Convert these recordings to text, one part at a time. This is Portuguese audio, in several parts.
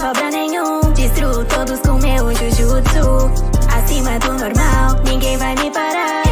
sobra nenhum. Destruo todos com meu jujutsu. Acima do normal, ninguém vai me parar.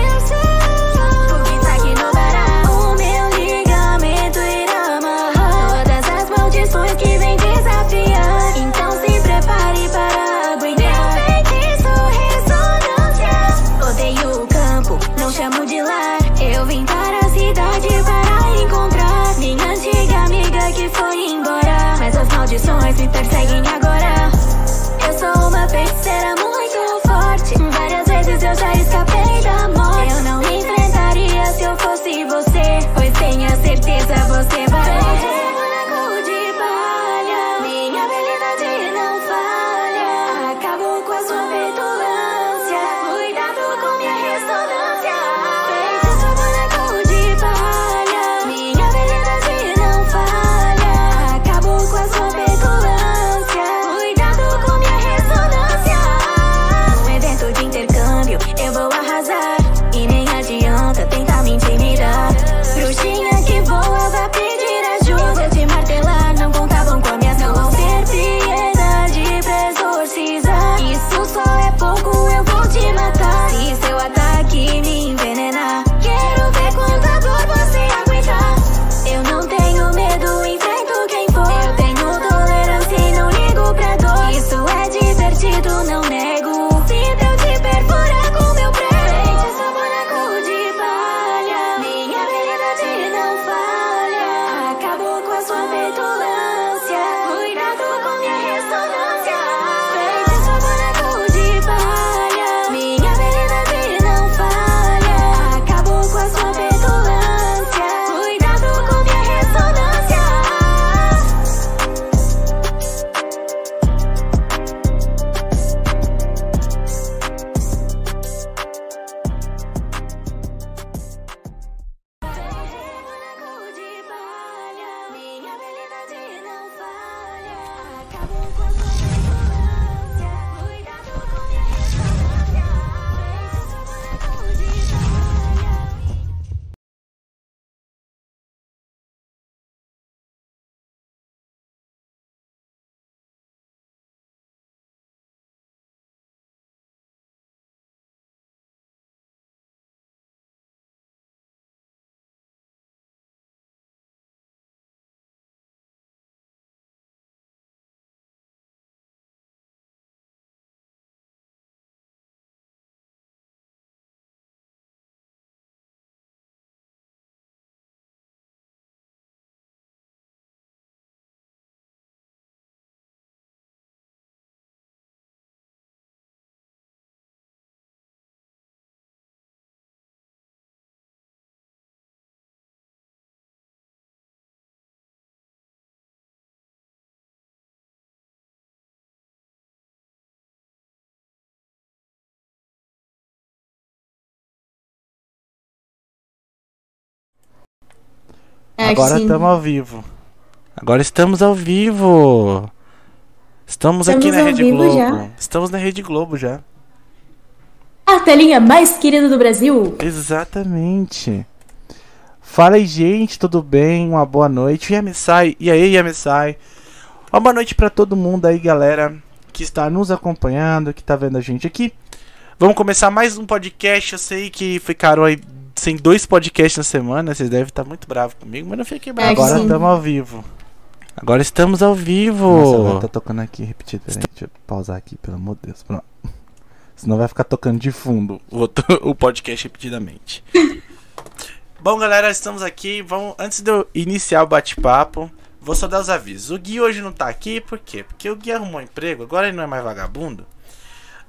É, Agora estamos ao vivo. Agora estamos ao vivo. Estamos, aqui Estamos na ao Rede Globo. já. Estamos na Rede Globo já. A telinha mais querida do Brasil. Exatamente. Fala aí, gente, tudo bem? Uma boa noite. Yamisai, e aí, Yamisai? Uma boa noite pra todo mundo aí, galera, que está nos acompanhando, que tá vendo a gente aqui. Vamos começar mais um podcast. Eu sei que ficaram aí sem dois podcasts na semana. Vocês devem estar muito bravos comigo, mas não fiquei bravo. É Agora estamos ao vivo. Agora estamos ao vivo. Nossa, tá tocando aqui repetido. Peraí, deixa eu pausar aqui, pelo amor de Deus. Pronto. Senão vai ficar tocando de fundo o, outro- o podcast repetidamente. Bom, galera, estamos aqui. Vamos, antes de eu iniciar o bate-papo, vou só dar os avisos. O Gui hoje não tá aqui, por quê? Porque o Gui arrumou um emprego, agora ele não é mais vagabundo.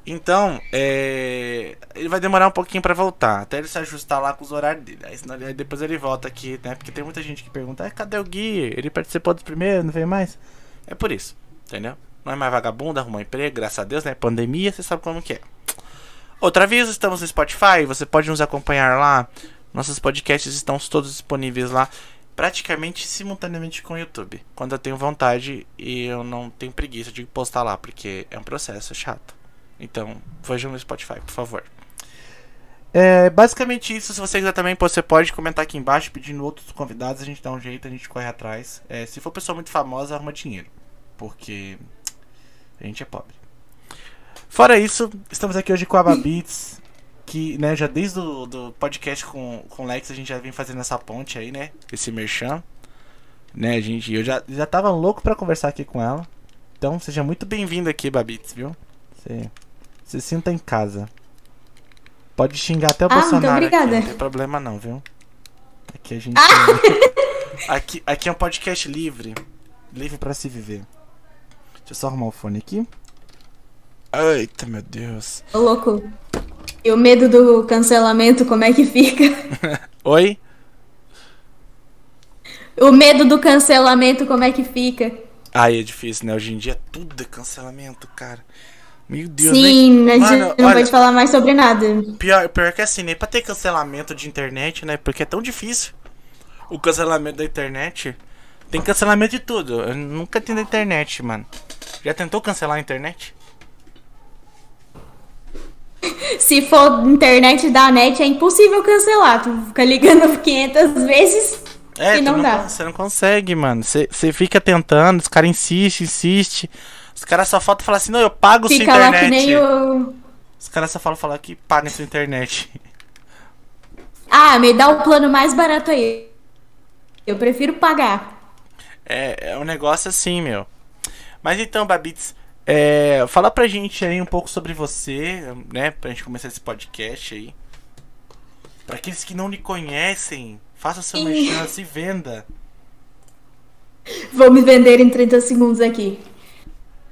Então, é, ele vai demorar um pouquinho pra voltar, até ele se ajustar lá com os horários dele. Aí, senão aí depois ele volta aqui, né? Porque tem muita gente que pergunta: "Ah, cadê o Gui? Ele participou dos primeiros, não veio mais? É por isso, entendeu? Não é mais vagabundo, arrumou um emprego, graças a Deus, né? Pandemia, você sabe como que é. Outro aviso, estamos no Spotify, você pode nos acompanhar lá. Nossos podcasts estão todos disponíveis lá, praticamente simultaneamente com o YouTube. Quando eu tenho vontade e eu não tenho preguiça de postar lá, porque é um processo chato. Então, vejam no Spotify, por favor. É basicamente isso. Se você quiser também, você pode comentar aqui embaixo pedindo outros convidados. A gente dá um jeito, a gente corre atrás. É, se for pessoa muito famosa, arruma dinheiro. Porque A gente é pobre. Fora isso, estamos aqui hoje com a Babits, que, né, já desde o do podcast com, com o Lex a gente já vem fazendo essa ponte aí, né? Esse merchan. Né, gente, eu já, já tava louco pra conversar aqui com ela. Então, seja muito bem-vindo aqui, Babits, viu? Você, você sinta em casa. Pode xingar até o Ah, muito Bolsonaro aqui, não tem problema não, viu? Aqui a gente. Ah! aqui, aqui é um podcast livre. Livre pra se viver. Deixa eu só arrumar o fone aqui. Eita, meu Deus. Ô, louco. E o medo do cancelamento, como é que fica? Oi? O medo do cancelamento, como é que fica? Ai, é difícil, né? Hoje em dia tudo é cancelamento, cara. Meu Deus, Sim, nem... a gente Mano, não olha, pode falar mais sobre nada. Pior, pior que assim, nem pra ter cancelamento de internet, né? Porque é tão difícil. O cancelamento da internet. Tem cancelamento de tudo. Eu nunca tenho da internet, mano. Já tentou cancelar a internet? Se for internet da net, é impossível cancelar. Tu fica ligando 500 vezes É, e tu não, dá. Você não consegue, mano. Você fica tentando, os caras insistem, insistem. Os caras só faltam falar assim, não, eu pago sua Fica lá internet. que nem o. Os caras só falam falar que paga sua internet. Ah, me dá o plano mais barato aí. Eu prefiro pagar. É, é um negócio assim, meu. Mas então, Babits, é, fala pra gente aí um pouco sobre você, né? Pra gente começar esse podcast aí. Pra aqueles que não lhe conhecem, faça seu merchan, se venda. Vou me vender em 30 segundos aqui.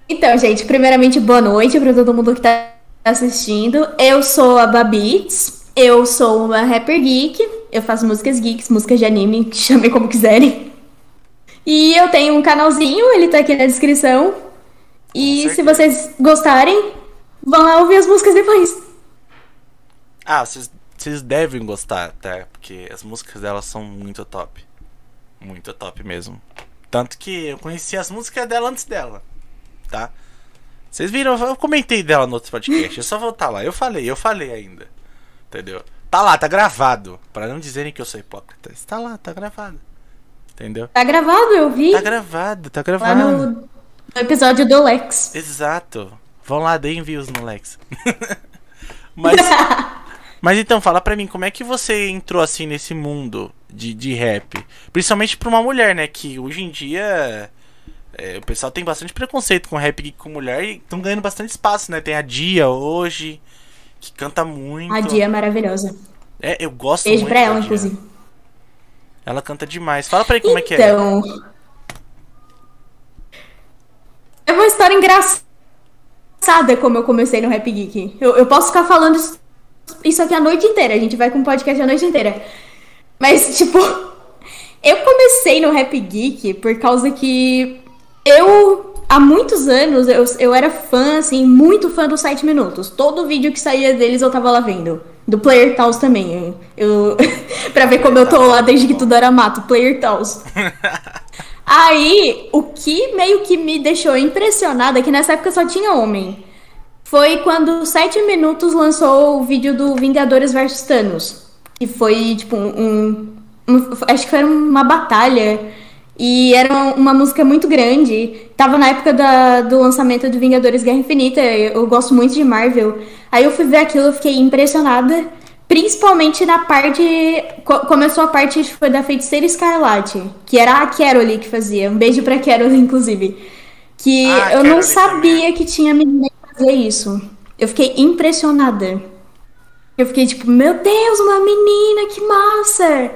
Então, gente, primeiramente, boa noite pra todo mundo que tá assistindo. Eu sou a Babits. Eu sou uma rapper geek. Eu faço músicas geeks, músicas de anime, chamem como quiserem. E eu tenho um canalzinho, ele tá aqui na descrição. E se vocês gostarem, vão lá ouvir as músicas depois. Ah, vocês, vocês devem gostar, tá? Porque as músicas dela são muito top. Muito top mesmo. Tanto que eu conheci as músicas dela antes dela, tá? Vocês viram, eu comentei dela no outro podcast. É só voltar lá. Eu falei, eu falei ainda. Entendeu? Tá lá, tá gravado. Pra não dizerem que eu sou hipócrita. Está lá, tá gravado. Entendeu? Tá gravado, eu vi Tá gravado, tá lá gravado. no, no episódio do Lex. Exato. Vão lá, deem views no Lex. mas, mas então, fala pra mim, como é que você entrou assim nesse mundo de, de rap? Principalmente pra uma mulher, né? Que hoje em dia é, o pessoal tem bastante preconceito com rap com mulher e estão ganhando bastante espaço, né? Tem a Dia hoje, que canta muito. A Dia é maravilhosa. É, eu gosto Beijo muito pra da ela, inclusive. Ela canta demais. Fala pra mim como é que é. Então. É uma história engraçada como eu comecei no Rap Geek. Eu, eu posso ficar falando isso- isso aqui a noite inteira. A gente vai com podcast a noite inteira. Mas, tipo, eu comecei no Rap Geek por causa que eu, há muitos anos, eu, eu era fã, assim, muito fã do 7 Minutos. Todo vídeo que saía deles eu tava lá vendo. Do Player Taos também. Eu, pra ver como eu tô lá desde que tudo era mato. Player Taos. Aí, o que meio que me deixou impressionada, é que nessa época só tinha homem, foi quando 7 Minutos lançou o vídeo do Vingadores vs Thanos. Que foi, tipo, um, um- Acho que foi uma batalha. E era uma música muito grande. Tava na época da- do lançamento do Vingadores Guerra Infinita. Eu, eu gosto muito de Marvel. Aí eu fui ver aquilo, eu fiquei impressionada. Principalmente na parte. co- Começou a parte foi da Feiticeira Escarlate. Que era a Carole que fazia. Um beijo pra Carole, inclusive. Que Ah, eu não sabia também. que tinha menina que fazia isso. Eu fiquei impressionada. Eu fiquei tipo, meu Deus, uma menina, que massa!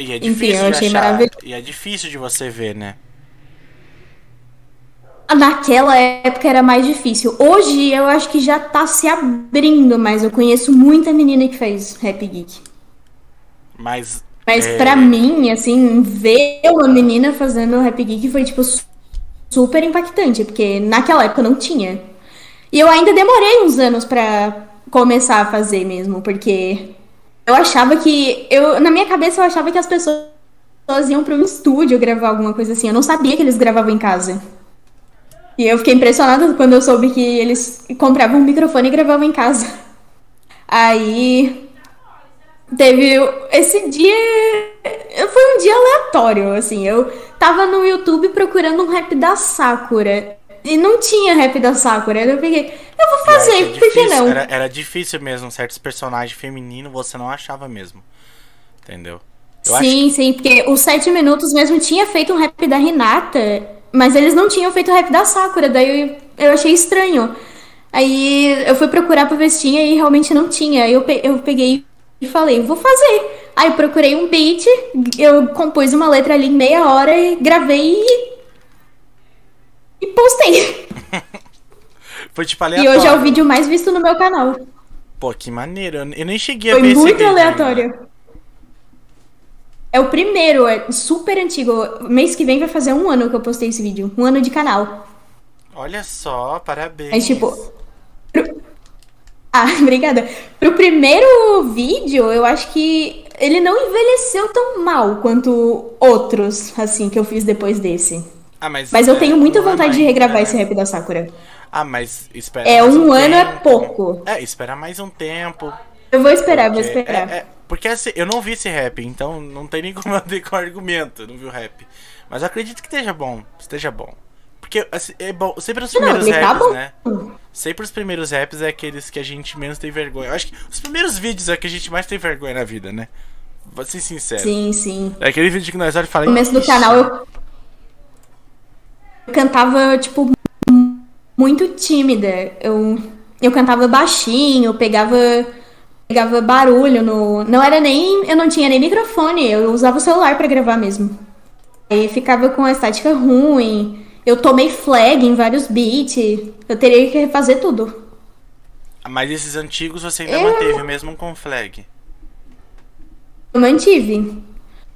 E é Enfim, difícil eu de achei achar. maravilhoso. E é difícil de você ver, né? Naquela época era mais difícil. Hoje eu acho que já tá se abrindo, mas eu conheço muita menina que faz rap geek. Mas. Mas é, pra mim, assim, ver uma menina fazendo rap geek foi, tipo, su- super impactante, porque naquela época não tinha. E eu ainda demorei uns anos pra começar a fazer mesmo, porque eu achava que. Eu, na minha cabeça, eu achava que as pessoas iam para um estúdio gravar alguma coisa assim. Eu não sabia que eles gravavam em casa. E eu fiquei impressionada quando eu soube que eles compravam um microfone e gravavam em casa. Aí. Teve esse dia. Foi um dia aleatório, assim. Eu tava no YouTube procurando um rap da Sakura. E não tinha rap da Sakura. Eu peguei, eu vou fazer, era por que não? Era, era difícil mesmo, certos personagens femininos você não achava mesmo. Entendeu? Eu acho sim, sim, porque os sete minutos mesmo tinha feito um rap da Renata, mas eles não tinham feito o rap da Sakura, daí eu, eu achei estranho. Aí eu fui procurar pra ver se tinha e realmente não tinha. Aí eu, pe- eu peguei e falei, vou fazer. Aí eu procurei um beat, eu compus uma letra ali em meia hora e gravei e, e postei. Foi tipo E aleatório. hoje é o vídeo mais visto no meu canal. Pô, que maneiro. Eu nem cheguei a Foi ver esse muito vídeo ainda. aleatório. É o primeiro, é super antigo. Mês que vem vai fazer um ano que eu postei esse vídeo. Um ano de canal. Olha só, parabéns. É tipo. pro- Ah, obrigada. Pro primeiro vídeo, eu acho que ele não envelheceu tão mal quanto outros, assim, que eu fiz depois desse. Ah, mas, Mas eu é, tenho muita um vontade de regravar né? esse rap da Sakura. Ah, mas espera É, mais um ano é tempo. pouco. É, espera mais um tempo. Eu vou esperar, vou porque- esperar. é- é- porque assim, eu não vi esse rap, então não tem nem como eu ter com argumento, não vi o rap. Mas eu acredito que esteja bom, esteja bom. Porque assim, é bom, sempre os Não, primeiros ele tá raps, bom. né? Sempre os primeiros raps é aqueles que a gente menos tem vergonha. Eu acho que os primeiros vídeos é que a gente mais tem vergonha na vida, né? Vou ser sincero. Sim, sim. É aquele vídeo que nós olhamos e No falamos. começo do canal eu cantava, tipo, muito tímida. Eu, eu cantava baixinho, pegava, pegava barulho no. Não era nem. Eu não tinha nem microfone, eu usava o celular pra gravar mesmo. Aí ficava com a estática ruim. Eu tomei flag em vários beats. Eu teria que refazer tudo. Mas esses antigos você ainda Eu- manteve mesmo com flag. Eu mantive.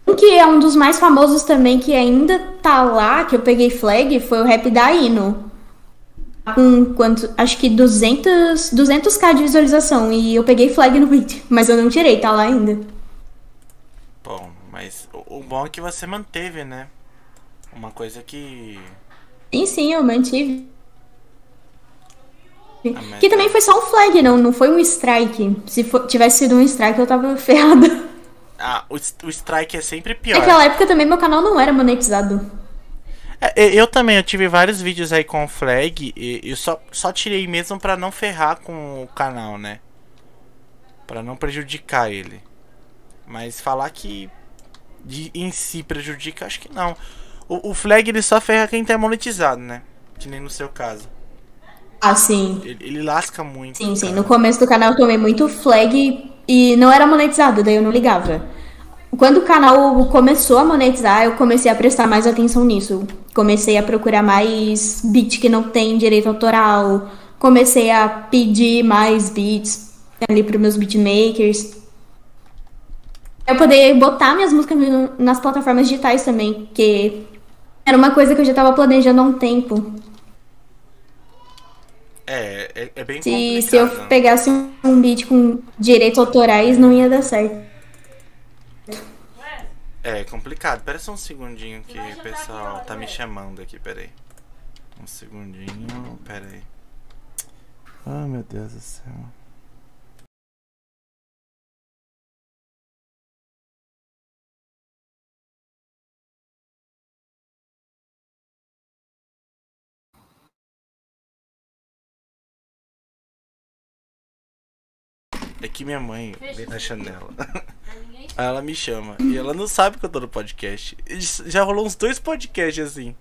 Um que é um dos mais famosos também, que ainda tá lá, que eu peguei flag, foi o rap da Ino. Com quanto? Acho que 200, 200k de visualização. E eu peguei flag no vídeo. Mas eu não tirei, tá lá ainda. Bom, mas o, bom é que você manteve, né? Uma coisa que. Sim, sim, eu mantive. Ah, Que também foi só um flag, não, não foi um strike. Se for- tivesse sido um strike, eu tava ferrada. Ah, o, o strike é sempre pior. Naquela época também meu canal não era monetizado. É, eu também, eu tive vários vídeos aí com flag e eu só, só tirei mesmo pra não ferrar com o canal, né? Pra não prejudicar ele. Mas falar que de, em si prejudica, acho que não. O, o flag ele só ferra quem tá monetizado, né? Que nem no seu caso. Ah, sim. Ele, ele lasca muito. Sim, sim. cara. No começo do canal eu tomei muito flag e não era monetizado, daí eu não ligava. Quando o canal começou a monetizar, eu comecei a prestar mais atenção nisso. Comecei a procurar mais beat que não tem direito autoral. Comecei a pedir mais beats ali para meus beatmakers. Eu poder botar minhas músicas nas plataformas digitais também, que era uma coisa que eu já tava planejando há um tempo. É, é, é bem Se, complicado. se eu né? pegasse um beat com direitos autorais, não ia dar certo. É complicado. Pera só um segundinho que o pessoal tá me chamando aqui, peraí. Um segundinho, peraí. Ah, meu Deus do céu. É que minha mãe vem na janela. Aí ela me chama. E ela não sabe que eu tô no podcast. E Já rolou uns dois podcasts assim.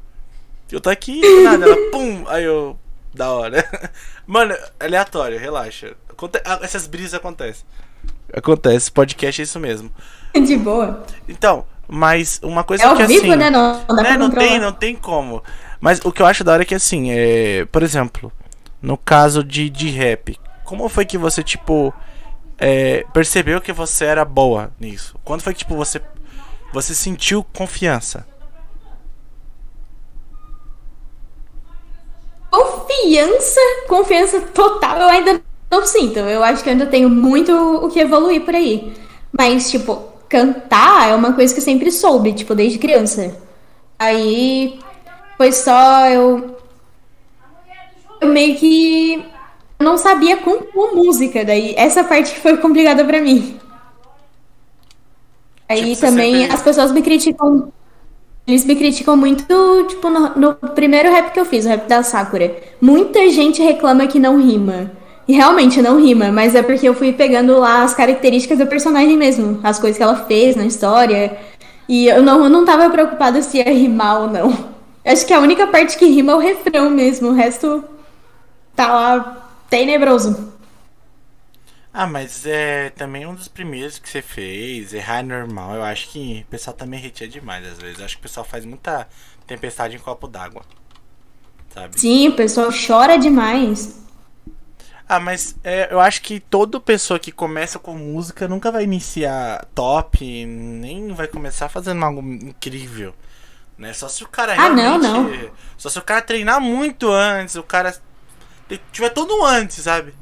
Eu tô aqui, do nada, ela pum! Aí eu. Da hora. Mano, aleatório, relaxa. Aconte- Essas brisas acontecem. Acontece, podcast é isso mesmo. De boa. Então, mas uma coisa É que vivo, assim. né? Não, não né, não tem, não tem como. Mas o que eu acho da hora é que assim, é, por exemplo, no caso de, de rap, como foi que você tipo é, percebeu que você era boa nisso? Quando foi que tipo você você sentiu confiança? Confiança, confiança total, eu ainda não sinto. Eu acho que ainda tenho muito o que evoluir por aí. Mas, tipo, cantar é uma coisa que eu sempre soube, tipo, desde criança. Aí foi só eu. Eu meio que não sabia compor música, daí essa parte que foi complicada pra mim. Aí Tipo, também sempre- as pessoas me criticam. Eles me criticam muito, tipo, no, no primeiro rap que eu fiz, o rap da Sakura. Muita gente reclama que não rima. E realmente não rima, mas é porque eu fui pegando lá as características da personagem mesmo, as coisas que ela fez na história. E eu não, eu não tava preocupada se ia rimar ou não. Acho que a única parte que rima é o refrão mesmo, o resto tá lá tenebroso. Ah, mas é também um dos primeiros que você fez, errar é normal. Eu acho que o pessoal também retia demais às vezes. Eu acho que o pessoal faz muita tempestade em copo d'água. Sabe? Sim, o pessoal chora demais. Ah, mas é, eu acho que toda pessoa que começa com música nunca vai iniciar top, nem vai começar fazendo algo incrível. Né? Só se o cara Ah, não, realmente. Só se o cara treinar muito antes, o cara tiver tudo antes, sabe?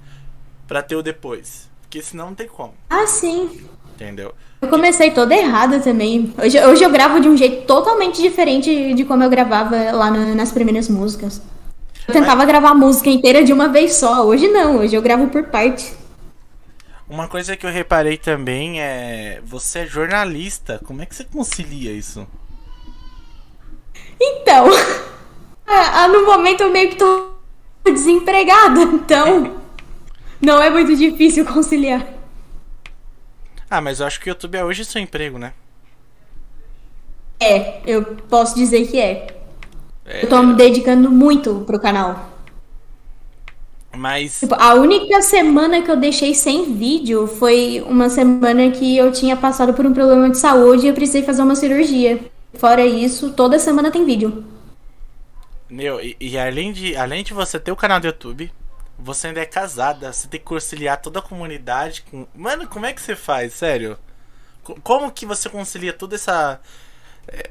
Pra ter o depois. Porque senão não tem como, Ah, sim. entendeu? Eu comecei toda errada também. Hoje, hoje eu gravo de um jeito totalmente diferente de como eu gravava lá na- nas primeiras músicas. Eu tentava gravar a música inteira de uma vez só. Hoje não, hoje eu gravo por parte. Uma coisa que eu reparei também é. Você é jornalista, como é que você concilia isso? Então, ah, ah, no momento eu meio que tô desempregada, então não é muito difícil conciliar. Ah, mas eu acho que o YouTube é hoje seu emprego, né? É, eu posso dizer que é. É, Eu tô me dedicando muito pro canal. Mas. Tipo, a única semana que eu deixei sem vídeo foi uma semana que eu tinha passado por um problema de saúde e eu precisei fazer uma cirurgia. Fora isso, toda semana tem vídeo. Meu, e, e além, de, além de você ter o canal do YouTube, você ainda é casada. Você tem que conciliar toda a comunidade com. Mano, como é que você faz? Sério? Co- Como que você concilia toda essa.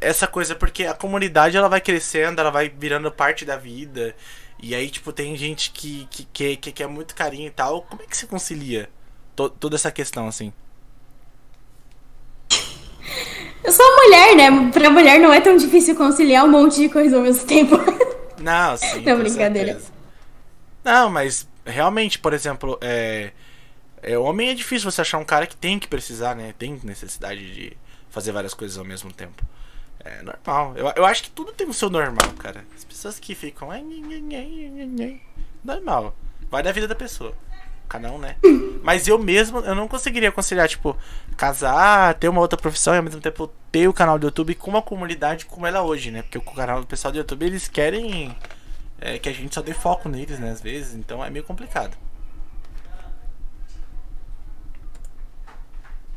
Essa coisa? Porque a comunidade ela vai crescendo, ela vai virando parte da vida. E aí, tipo, tem gente que, que, que, que quer muito carinho e tal. Como é que você concilia to- toda essa questão, assim? Eu sou mulher, né? Pra mulher não é tão difícil conciliar um monte de coisa ao mesmo tempo. Não, sim. Não, brincadeira. certeza. Não, mas realmente, por exemplo, é, é. Homem é difícil você achar um cara que tem que precisar, né? Tem necessidade de fazer várias coisas ao mesmo tempo. É normal. Eu, eu acho que tudo tem o seu normal, cara. As pessoas que ficam. Normal. Vai da vida da pessoa. Um, né? Mas eu mesmo, eu não conseguiria conciliar, tipo, casar, ter uma outra profissão e ao mesmo tempo ter o canal do YouTube com uma comunidade como ela é hoje, né? Porque o canal do pessoal do YouTube, eles querem é, que a gente só dê foco neles, né? Às vezes, então é meio complicado.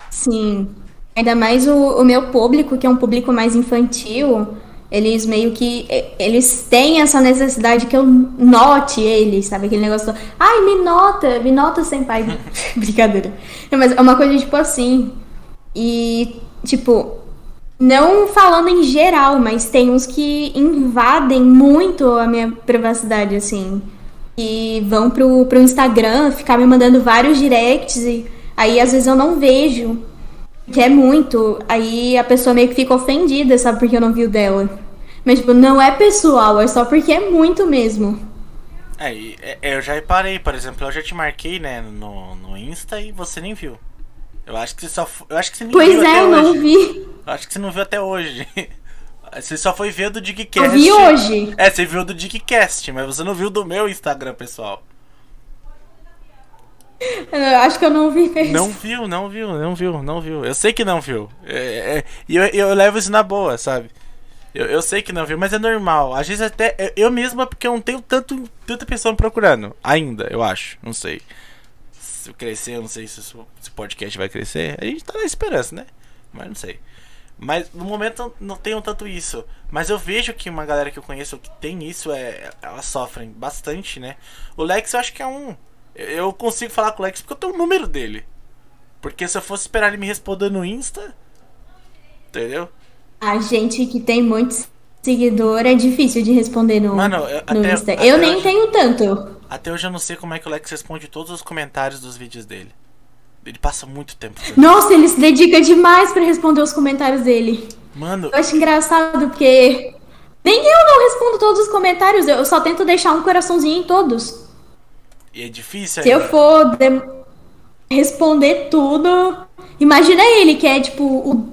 Sim. Ainda mais o, o meu público, que é um público mais infantil, eles meio que. Eles têm essa necessidade que eu note eles, sabe? Aquele negócio do. Ai, me nota, me nota sem pai. Brincadeira. Mas é uma coisa tipo assim. E, tipo, não falando em geral, mas tem uns que invadem muito a minha privacidade, assim. E vão pro, pro Instagram, ficar me mandando vários directs e aí às vezes eu não vejo. Que é muito. Aí a pessoa meio que fica ofendida, sabe? Porque eu não vi o dela. Mas, tipo, não é pessoal, é só porque é muito mesmo. É, é, eu já reparei, por exemplo, eu já te marquei, né, no, no Insta e você nem viu. Eu acho que você só. Eu acho que você nem Pois viu é, até eu não hoje. vi. Eu acho que você não viu até hoje. Você só foi ver do Eu Dickcast. vi hoje. É, você viu do Dickcast, mas você não viu do meu Instagram, pessoal. Eu acho que eu não vi mesmo. Não viu, não viu, não viu, não viu. Eu sei que não viu. É, é, E eu, eu levo isso na boa, sabe? Eu, eu sei que não viu, mas é normal. Às vezes até. eu- Eu mesmo é porque eu não tenho tanto, tanta pessoa me procurando. Ainda, eu acho. Não sei. Se eu crescer, eu não sei se o se podcast vai crescer. A gente tá na esperança, né? Mas não sei. Mas no momento não tenho tanto isso. Mas eu vejo que uma galera que eu conheço que tem isso, é, elas sofrem bastante, né? O Lex eu acho que é um. Eu- consigo falar com o Lex porque eu tenho o número dele. Porque se eu fosse esperar ele me responder no Insta. Entendeu? A gente que tem muitos seguidores é difícil de responder no, Mano, eu- no até- Insta. até eu nem hoje- tenho tanto. Até hoje eu não sei como é que o Lex responde todos os comentários dos vídeos dele. Ele passa muito tempo. Nossa, ele se dedica demais pra responder os comentários dele. Mano, Eu acho engraçado porque nem eu não respondo todos os comentários, eu só tento deixar um coraçãozinho em todos. E é difícil Se eu for de- responder tudo, imagina ele que é tipo o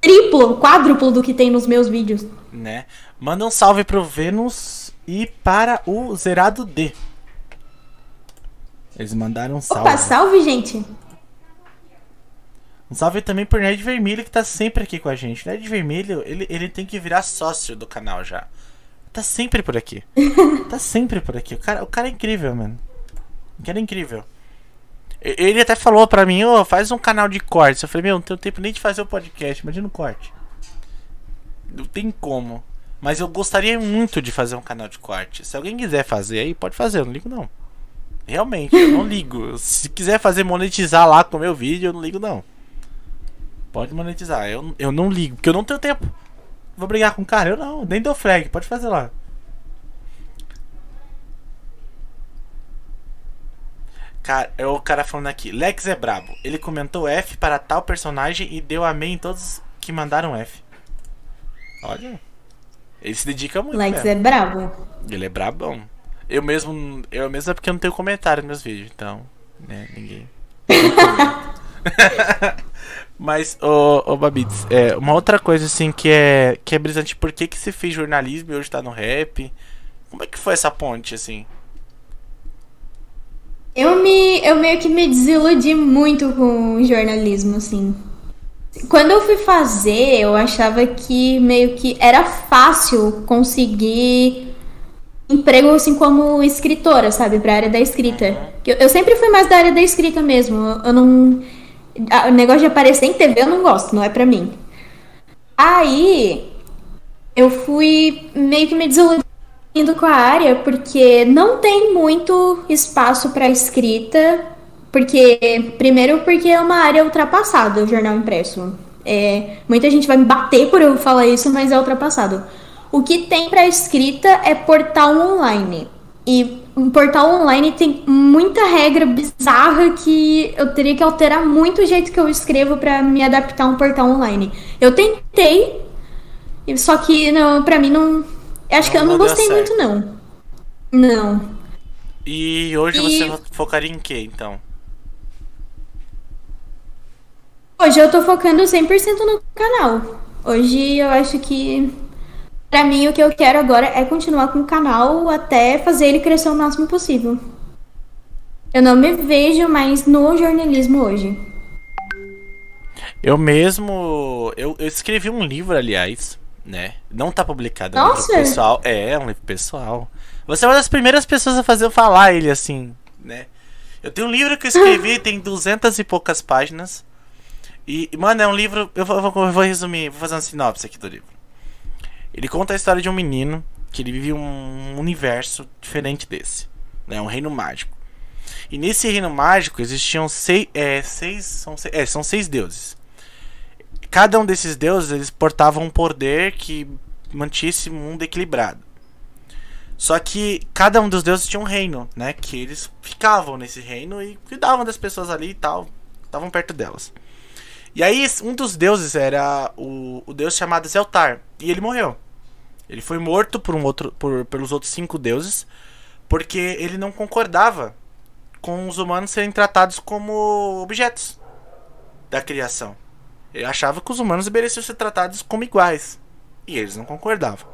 triplo, quádruplo do que tem nos meus vídeos. né? Manda um salve pro Vênus e para o Zerado D. Eles mandaram um salve. Opa, salve, gente! Um salve também pro Nerd Vermelho que tá sempre aqui com a gente. O Nerd Vermelho, ele, ele tem que virar sócio do canal já. Tá sempre por aqui. tá sempre por aqui. O cara, o cara é incrível, mano. Cara é incrível. Ele até falou pra mim, ô, faz um canal de cortes. Eu falei, meu, não tenho tempo nem de fazer o podcast, imagina o corte. Não tem como. Mas eu gostaria muito de fazer um canal de corte. Se alguém quiser fazer aí, pode fazer, eu não ligo não. Realmente, eu não ligo. Se quiser fazer monetizar lá com o meu vídeo, eu não ligo não. Pode monetizar. Eu, eu não ligo, porque eu não tenho tempo. Vou brigar com o cara? Eu não, nem dou flag, pode fazer lá. Cara, é o cara falando aqui. Lex é brabo. Ele comentou F para tal personagem e deu amém em todos que mandaram F. Olha. Ele se dedica muito. Lex mesmo. é brabo. Ele é brabão. Eu mesmo. Eu mesmo é porque eu não tenho comentário nos meus vídeos, então. Né, ninguém. Mas, ô, ô Babits, é, uma outra coisa assim que é, que é brisante, por que, que você fez jornalismo e hoje tá no rap? Como é que foi essa ponte, assim? Eu me, eu meio que me desiludi muito com o jornalismo, assim. Quando eu fui fazer, eu achava que meio que era fácil conseguir emprego assim como escritora, sabe, pra área da escrita. Eu, eu sempre fui mais da área da escrita mesmo. Eu, eu não a- o negócio de aparecer em TV eu não gosto, não é pra mim. Aí eu fui meio que me desiludindo com a área porque não tem muito espaço para escrita, porque primeiro porque é uma área ultrapassada o jornal impresso. É, muita gente vai me bater por eu falar isso, mas é ultrapassado. O que tem para escrita é portal online. E um portal online tem muita regra bizarra que eu teria que alterar muito o jeito que eu escrevo para me adaptar a um portal online. Eu tentei, só que para mim não Acho que eu Não não gostei muito, não. Não. E hoje E- você focaria em quê, então? Hoje eu tô focando 100% no canal. Hoje eu acho que, pra mim, o que eu quero agora é continuar com o canal até fazer ele crescer o máximo possível. Eu não me vejo mais no jornalismo hoje. Eu mesmo. Eu, eu escrevi um livro, aliás, né? Não tá publicado. É um livro pessoal. É, é um livro pessoal. Você é uma das primeiras pessoas a fazer eu falar ele assim, né? Eu tenho um livro que eu escrevi, tem duzentas e poucas páginas. E, mano, é um livro. Eu vou, eu vou- eu vou resumir, vou fazer uma sinopse aqui do livro. Ele conta a história de um menino que ele vive um universo diferente desse, né? Um reino mágico. E nesse reino mágico existiam seis, é, seis, são seis, é, são seis deuses. Cada um desses deuses eles portavam um poder que mantinha esse mundo equilibrado. Só que cada um dos deuses tinha um reino, né? Que eles ficavam nesse reino e cuidavam das pessoas ali e tal, estavam perto delas. E aí um dos deuses era o, o deus chamado Zeltar e ele morreu. Ele foi morto por um outro, por, pelos outros cinco deuses porque ele não concordava com os humanos serem tratados como objetos da criação. Ele achava que os humanos mereciam ser tratados como iguais. E eles não concordavam.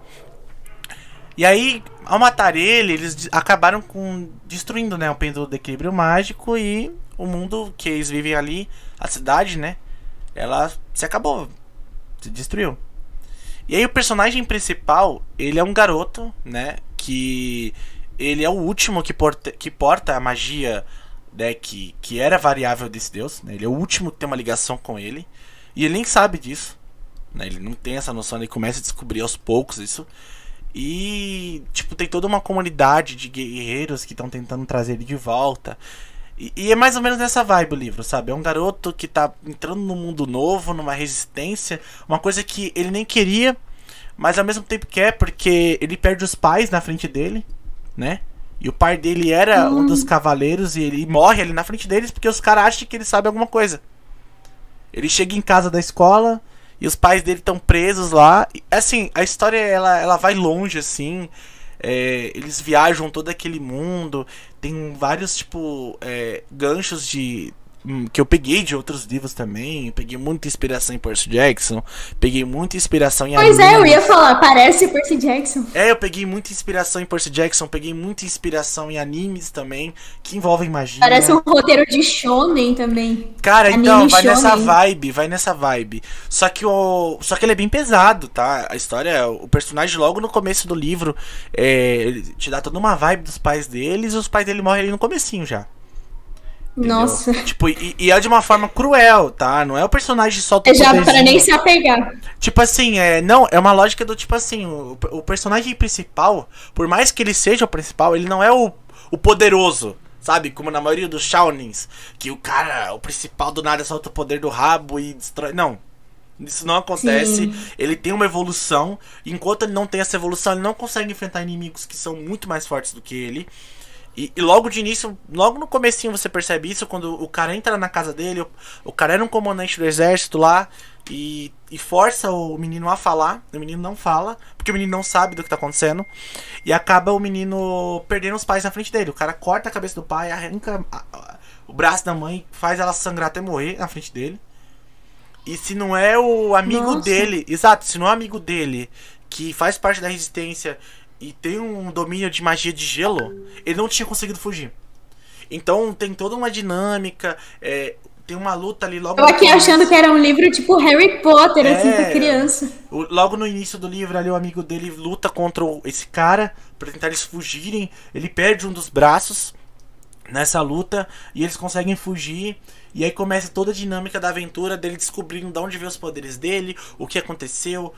E aí, ao matar ele, eles acabaram com destruindo, né, o pêndulo do equilíbrio mágico e o mundo que eles vivem ali, a cidade, né, ela se acabou, se destruiu. E aí o personagem principal, ele é um garoto, né, que ele é o último que porta, que porta a magia, né, que, que era variável desse deus, né, ele é o último que tem uma ligação com ele, e ele nem sabe disso, né, ele não tem essa noção, ele começa a descobrir aos poucos isso. E, tipo, tem toda uma comunidade de guerreiros que estão tentando trazer ele de volta. E, e é mais ou menos nessa vibe o livro, sabe? É um garoto que tá entrando num mundo novo, numa resistência, uma coisa que ele nem queria, mas ao mesmo tempo quer, porque ele perde os pais na frente dele, né? E o pai dele era um dos cavaleiros e ele morre ali na frente deles porque os caras acham que ele sabe alguma coisa. Ele chega em casa da escola e os pais dele estão presos lá. E, assim, a história ela, ela vai longe, assim. É, eles viajam todo aquele mundo. Tem vários, tipo, é, ganchos de que eu peguei de outros livros também. Peguei muita inspiração em Percy Jackson. Peguei muita inspiração em Pois é, eu ia falar, parece Percy Jackson. É, eu peguei muita inspiração em Percy Jackson, peguei muita inspiração em animes também, que envolvem magia. Parece um roteiro de shonen também. Cara, anime então, vai nessa shonen. vibe, vai nessa vibe. Só que o. Só que ele é bem pesado, tá? A história, o personagem logo no começo do livro, é, te dá toda uma vibe dos pais deles e os pais dele morrem ali no comecinho já. Entendeu? Nossa. Tipo, e, e é de uma forma cruel, tá? Não é o personagem que solta É já pra nem se apegar. Tipo assim, é, não, é uma lógica do tipo assim, o, o personagem principal, por mais que ele seja o principal, ele não é o, o poderoso, sabe? Como na maioria dos shounens, que o cara, o principal do nada solta o poder do rabo e destrói. Não. Isso não acontece. Sim. Ele tem uma evolução. Enquanto ele não tem essa evolução, ele não consegue enfrentar inimigos que são muito mais fortes do que ele. E, e logo de início, logo no comecinho você percebe isso, quando o cara entra na casa dele, o, o cara era um comandante do exército lá, e, e força o menino a falar. O menino não fala, porque o menino não sabe do que tá acontecendo. E acaba o menino perdendo os pais na frente dele. O cara corta a cabeça do pai, arranca a- a- o braço da mãe, faz ela sangrar até morrer na frente dele. E se não é o amigo Nossa. dele, exato, se não é o amigo dele que faz parte da resistência e tem um domínio de magia de gelo, ele não tinha conseguido fugir. Então tem toda uma dinâmica, é, tem uma luta ali logo Eu aqui achando que era um livro tipo Harry Potter, assim, É. pra criança. O- Logo no início do livro ali, o amigo dele luta contra esse cara pra tentar eles fugirem. Ele perde um dos braços nessa luta e eles conseguem fugir. E aí começa toda a dinâmica da aventura dele descobrindo de onde veio os poderes dele, o que aconteceu,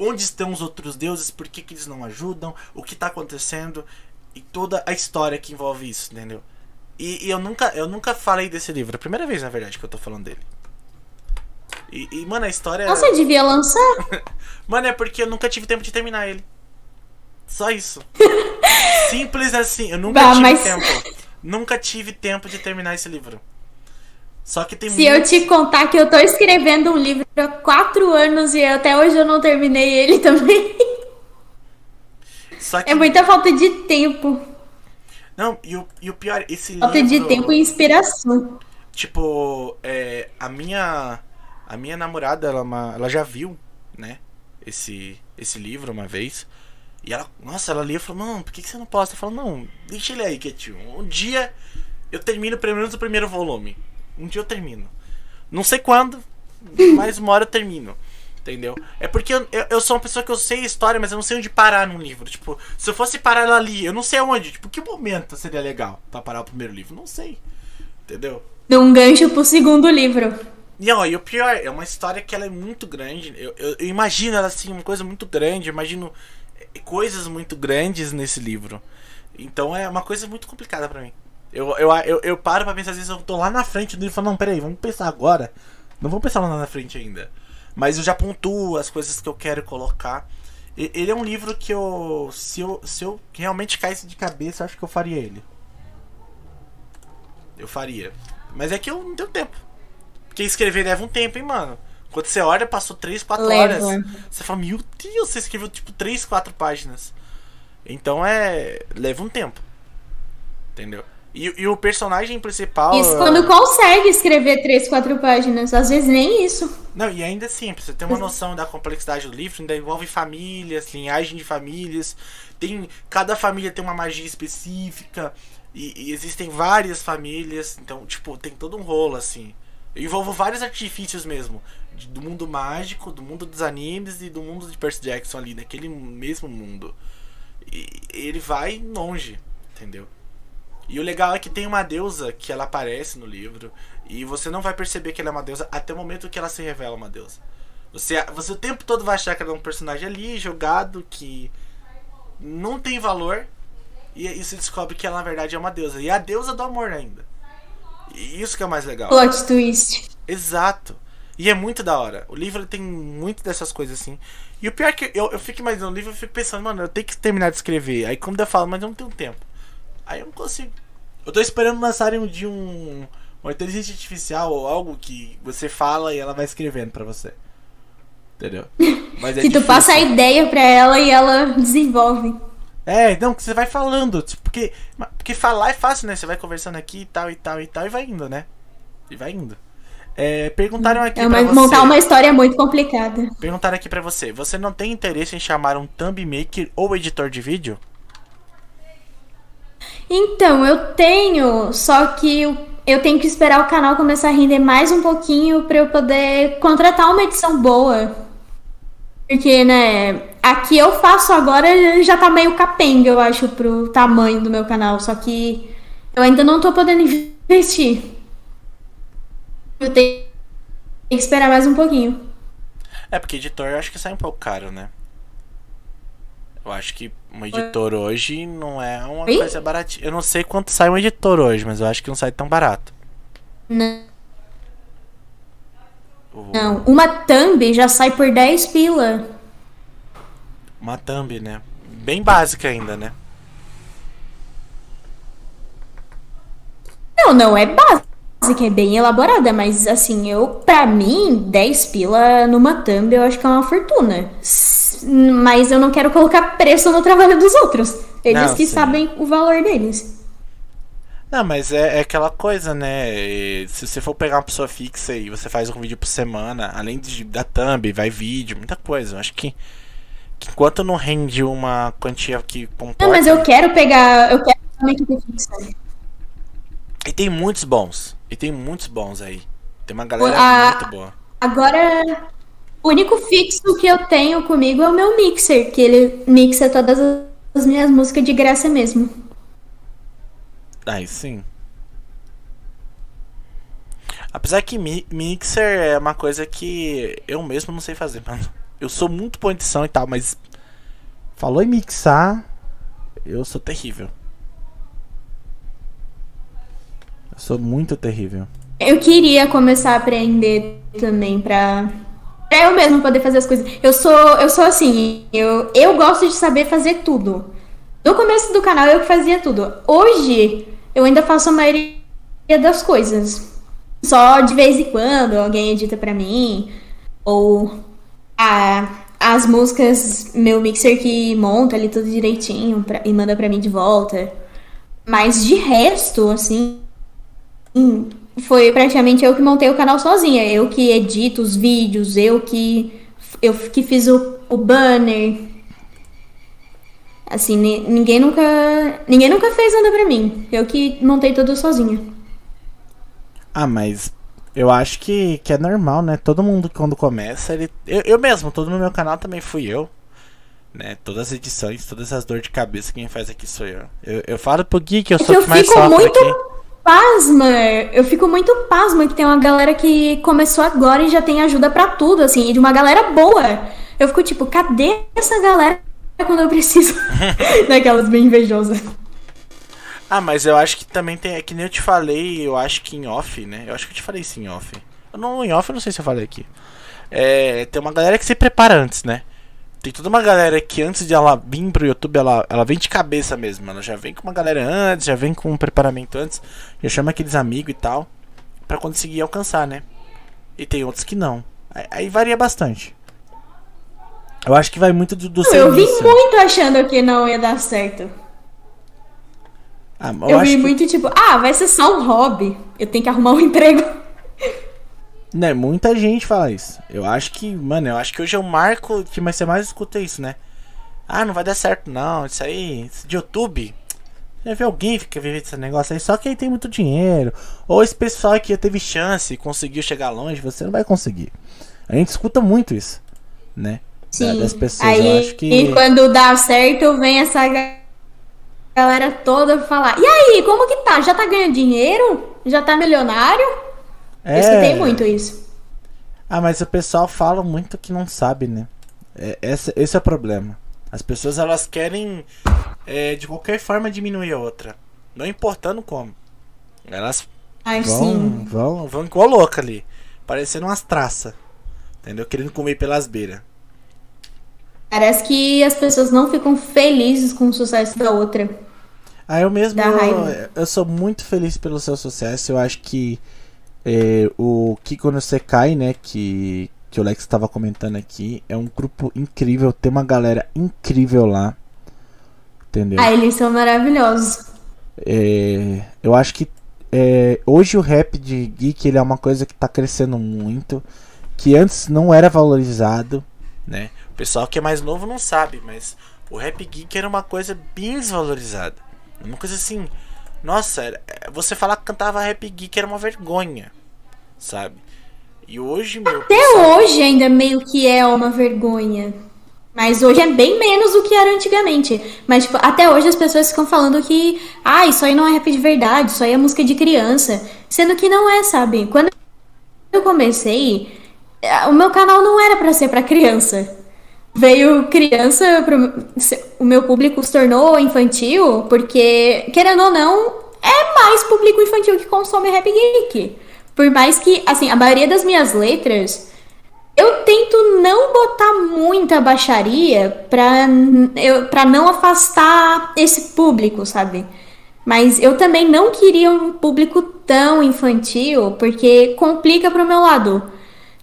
onde estão os outros deuses, por que, que eles não ajudam, o que tá acontecendo e toda a história que envolve isso, entendeu? E, e eu nunca eu nunca falei desse livro, é a primeira vez na verdade que eu tô falando dele. E, e, mano, a história Nossa, devia lançar. Mano, é porque eu nunca tive tempo de terminar ele. Só isso. Simples assim. Eu nunca Bah, tive mas- tempo. Nunca tive tempo de terminar esse livro. Só que tem Se eu muitos- te contar que eu tô escrevendo um livro há quatro anos e até hoje eu não terminei ele também. Só que... É muita falta de tempo. Não, e o, e o pior, esse Falta livro... de tempo e inspiração. Tipo, é, a minha a minha namorada, ela, é ela já viu, né, esse esse livro uma vez. E ela, nossa, ela lia e falou: "Não, por que, que você não posta?" Eu falo: "Não, deixa ele aí, quietinho. Um dia eu termino pelo menos o primeiro volume. Um dia eu termino. Não sei quando, mas uma hora eu termino." Entendeu? É porque eu, eu, eu sou uma pessoa que eu sei história, mas eu não sei onde parar num livro. Tipo, se eu fosse parar ela ali, eu não sei onde. Tipo, que momento seria legal pra parar o primeiro livro? Não sei. Entendeu? Num gancho pro segundo livro. E, ó, e o pior, é uma história que ela é muito grande. Eu, eu, eu imagino ela assim, uma coisa muito grande. Eu imagino eh, coisas muito grandes nesse livro. Então é uma coisa muito complicada pra mim. Eu, eu, eu, eu paro pra pensar, às vezes eu tô lá na frente do livro e falo, não, peraí, vamos pensar agora. Não vamos pensar lá na frente ainda. Mas eu já pontuo as coisas que eu quero colocar. E- Ele é um livro que eu. Se eu, se eu realmente caísse de cabeça, eu acho que eu faria ele. Eu faria. Mas é que eu não tenho tempo. Porque escrever leva um tempo, hein, mano. Quando você olha, passou 3, 4 Leva. horas. Você fala, meu Deus, você escreveu tipo 3, 4 páginas. Então é. leva um tempo. Entendeu? E, e o personagem principal. Isso quando consegue escrever três, quatro páginas. Às vezes nem isso. Não, e ainda assim, pra você ter uma noção da complexidade do livro, ainda envolve famílias, linhagem de famílias. Tem. Cada família tem uma magia específica. E, e existem várias famílias. Então, tipo, tem todo um rolo, assim. Envolve vários artifícios mesmo. do mundo mágico, do mundo dos animes e do mundo de Percy Jackson ali, naquele mesmo mundo. E ele vai longe, entendeu? E o legal é que tem uma deusa que ela aparece no livro. E você não vai perceber que ela é uma deusa até o momento que ela se revela uma deusa. Você, você o tempo todo vai achar que ela é um personagem ali, jogado, que não tem valor. E aí você descobre que ela na verdade é uma deusa. E é a deusa do amor ainda. E isso que é o mais legal. Plot twist. Exato. E é muito da hora. O livro tem muito dessas coisas assim. E o pior é que eu, eu fico imaginando o livro, eu fico pensando, mano, eu tenho que terminar de escrever. Aí quando eu falo, mas eu não tenho tempo. Aí eu não consigo. Eu tô esperando lançarem um dia um, uma inteligência artificial ou algo que você fala e ela vai escrevendo pra você. Entendeu? Mas é que tu difícil. passa a ideia pra ela e ela desenvolve. É, não, que você vai falando. tipo, Porque, porque falar é fácil, né? Você vai conversando aqui e tal e tal e tal e vai indo, né? E vai indo. É, perguntaram aqui É pra você. montar uma história muito complicada. Perguntaram aqui pra você. Você não tem interesse em chamar um thumb maker ou editor de vídeo? Então, eu tenho, só que eu, tenho que esperar o canal começar a render mais um pouquinho pra eu poder contratar uma edição boa. Porque, né, aqui eu faço agora já tá meio capenga, eu acho, pro tamanho do meu canal. Só que eu ainda não tô podendo investir. Eu tenho que esperar mais um pouquinho. É, porque editor eu acho que sai um pouco caro, né? Eu acho que um editor hoje não é uma Oi? coisa baratinha. Eu não sei quanto sai um editor hoje, mas eu acho que não sai tão barato. Não, não. uma thumb já sai por 10 pila. Uma thumb, né? Bem básica ainda, né? Não, não é básica, é bem elaborada, mas assim, eu, pra mim, 10 pila numa thumb eu acho que é uma fortuna. Mas eu não quero colocar preço no trabalho dos outros. Eles Não, que sim. sabem o valor deles. Não, mas é, é aquela coisa, né? E Se você for pegar uma pessoa fixa e você faz um vídeo por semana, além de, da thumb, vai vídeo, muita coisa. Eu acho que, que enquanto não rende uma quantia que comporta... Não, mas eu quero pegar. Eu quero uma equipe fixa. E tem muitos bons. E tem muitos bons aí. Tem uma galera A- muito boa. Agora, o único fixo que eu tenho comigo é o meu mixer, que ele mixa todas as minhas músicas de graça mesmo. Aí sim. Apesar que mi- mixer é uma coisa que eu mesmo não sei fazer, mano. Eu sou muito boa em edição e tal, mas Falou em mixar. eu sou terrível. Eu sou muito terrível. Eu queria começar a aprender também pra, pra eu mesmo poder fazer as coisas. Eu sou, eu sou assim, eu, eu gosto de saber fazer tudo. No começo do canal eu fazia tudo. Hoje eu ainda faço a maioria das coisas. Só de vez em quando alguém edita pra mim. Ou a, as músicas, meu mixer que monta ali tudo direitinho pra- e manda pra mim de volta. Mas de resto, assim, Hum, Foi praticamente eu que montei o canal sozinha. Eu que edito os vídeos, eu que eu que fiz o, o banner. Assim, ni- ninguém nunca ninguém nunca fez nada pra mim. Eu que montei tudo sozinha. Ah, mas eu acho que, que é normal, né? Todo mundo quando começa, ele. Eu, eu mesmo, todo no meu canal também fui eu. Né? Todas as edições, todas as dores de cabeça, quem faz aqui sou eu. Eu, eu falo pro Gui que eu É sou que eu mais fico sofre muito aqui. Pasma. Eu fico muito pasma que tem uma galera que começou agora e já tem ajuda pra tudo, assim, e de uma galera boa. Eu fico tipo, cadê essa galera quando eu preciso? Daquelas bem invejosas. Ah, mas eu acho que também tem. É que nem eu te falei, eu acho que em off, né? Eu acho que eu te falei sim em off. Eu não, em off eu não sei se eu falei aqui. É, tem uma galera que se prepara antes, né? Tem toda uma galera que antes de ela vir pro YouTube, ela, ela vem de cabeça mesmo. Ela já vem com uma galera antes, já vem com um preparamento antes, já chama aqueles amigos e tal, pra conseguir alcançar, né? E tem outros que não. Aí, aí varia bastante. Eu acho que vai muito do, do seu Eu vim início. muito achando que não ia dar certo. Ah, eu Eu, vi que, muito tipo, ah, vai ser só um hobby. Eu tenho que arrumar um emprego. Né, muita gente fala isso. Eu acho que, Mano, eu acho que hoje é o marco que mais- você mais escuta isso, né? Ah, não vai dar certo não, isso aí, isso de YouTube. já vê alguém que fica vivendo esse negócio aí, só que aí tem muito dinheiro. Ou esse pessoal que teve chance e conseguiu chegar longe, você não vai conseguir. A gente escuta muito isso, né? Da- Das pessoas. Aí, que. e quando dá certo, vem essa ga- galera toda falar: E aí, como que tá? Já tá ganhando dinheiro? Já tá milionário? Eu É. escutei muito isso. Ah, mas o pessoal fala muito que não sabe, né? É, esse, esse é o problema. As pessoas elas querem é, de qualquer forma diminuir a outra, não importando como. Elas Ai, Vão, sim. vão. vão igual louca ali, parecendo umas traças, entendeu? Querendo comer pelas beiras. Parece que as pessoas não ficam felizes com o sucesso da outra. Ah, eu mesmo, eu, eu sou muito feliz pelo seu sucesso. Eu acho que é, o Kiko no Sekai, né, que, que o Lex estava comentando aqui, é um grupo incrível, tem uma galera incrível lá. Entendeu? Ah, eles são maravilhosos. É, eu acho que é, hoje o rap de geek ele é uma coisa que tá crescendo muito, que antes não era valorizado. né? O pessoal que é mais novo não sabe, mas o rap geek era uma coisa bem desvalorizada. Uma coisa assim, nossa, é, você falar que cantava rap geek era uma vergonha, sabe? E hoje, meu. Até hoje ainda meio que é uma vergonha. Mas hoje é bem menos do que era antigamente. Mas, tipo, até hoje as pessoas ficam falando que, ah, isso aí não é rap de verdade, isso aí é música de criança. Sendo que não é, sabe? Quando eu comecei, eh, o meu canal não era pra ser pra criança. Veio criança, pro- o meu público se tornou infantil, porque, querendo ou não, é mais público infantil que consome rap geek. Por mais que, assim, a maioria das minhas letras, eu tento não botar muita baixaria pra, eu, pra não afastar esse público, sabe? Mas eu também não queria um público tão infantil, porque complica pro meu lado.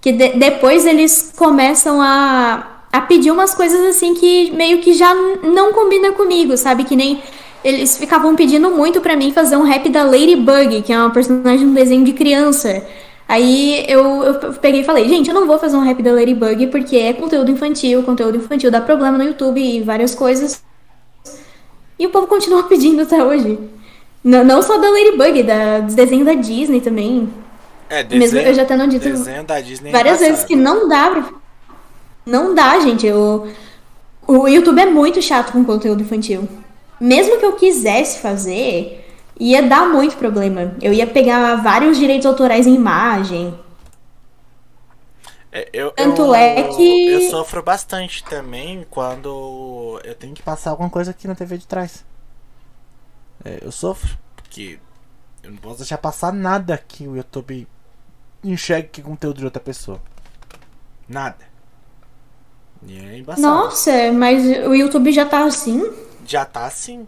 Que de- depois eles começam a, a pedir umas coisas assim que meio que já não combina comigo, sabe? Que nem eles ficavam pedindo muito pra mim fazer um rap da Ladybug, que é uma personagem de um desenho de criança. Aí eu, eu peguei e falei, gente, eu não vou fazer um rap da Ladybug porque é conteúdo infantil, conteúdo infantil dá problema no YouTube e várias coisas. E o povo continua pedindo até hoje. Não, não só da Ladybug, da, dos desenhos da Disney também. É, Mesmo eu já tendo dito desenho da Disney é várias vezes embaçado. que não dá pra... Não dá, gente. O, o YouTube é muito chato com conteúdo infantil. Mesmo que eu quisesse fazer, ia dar muito problema. Eu ia pegar vários direitos autorais em imagem. É, eu, Tanto eu- é que- Eu sofro bastante também quando eu tenho que Passar alguma coisa aqui na TV de trás. É, eu sofro, porque Eu não posso deixar passar nada que o YouTube enxergue que é conteúdo de outra pessoa. nada. E é embaçado. Nossa, mas o YouTube já tá assim? Já tá assim.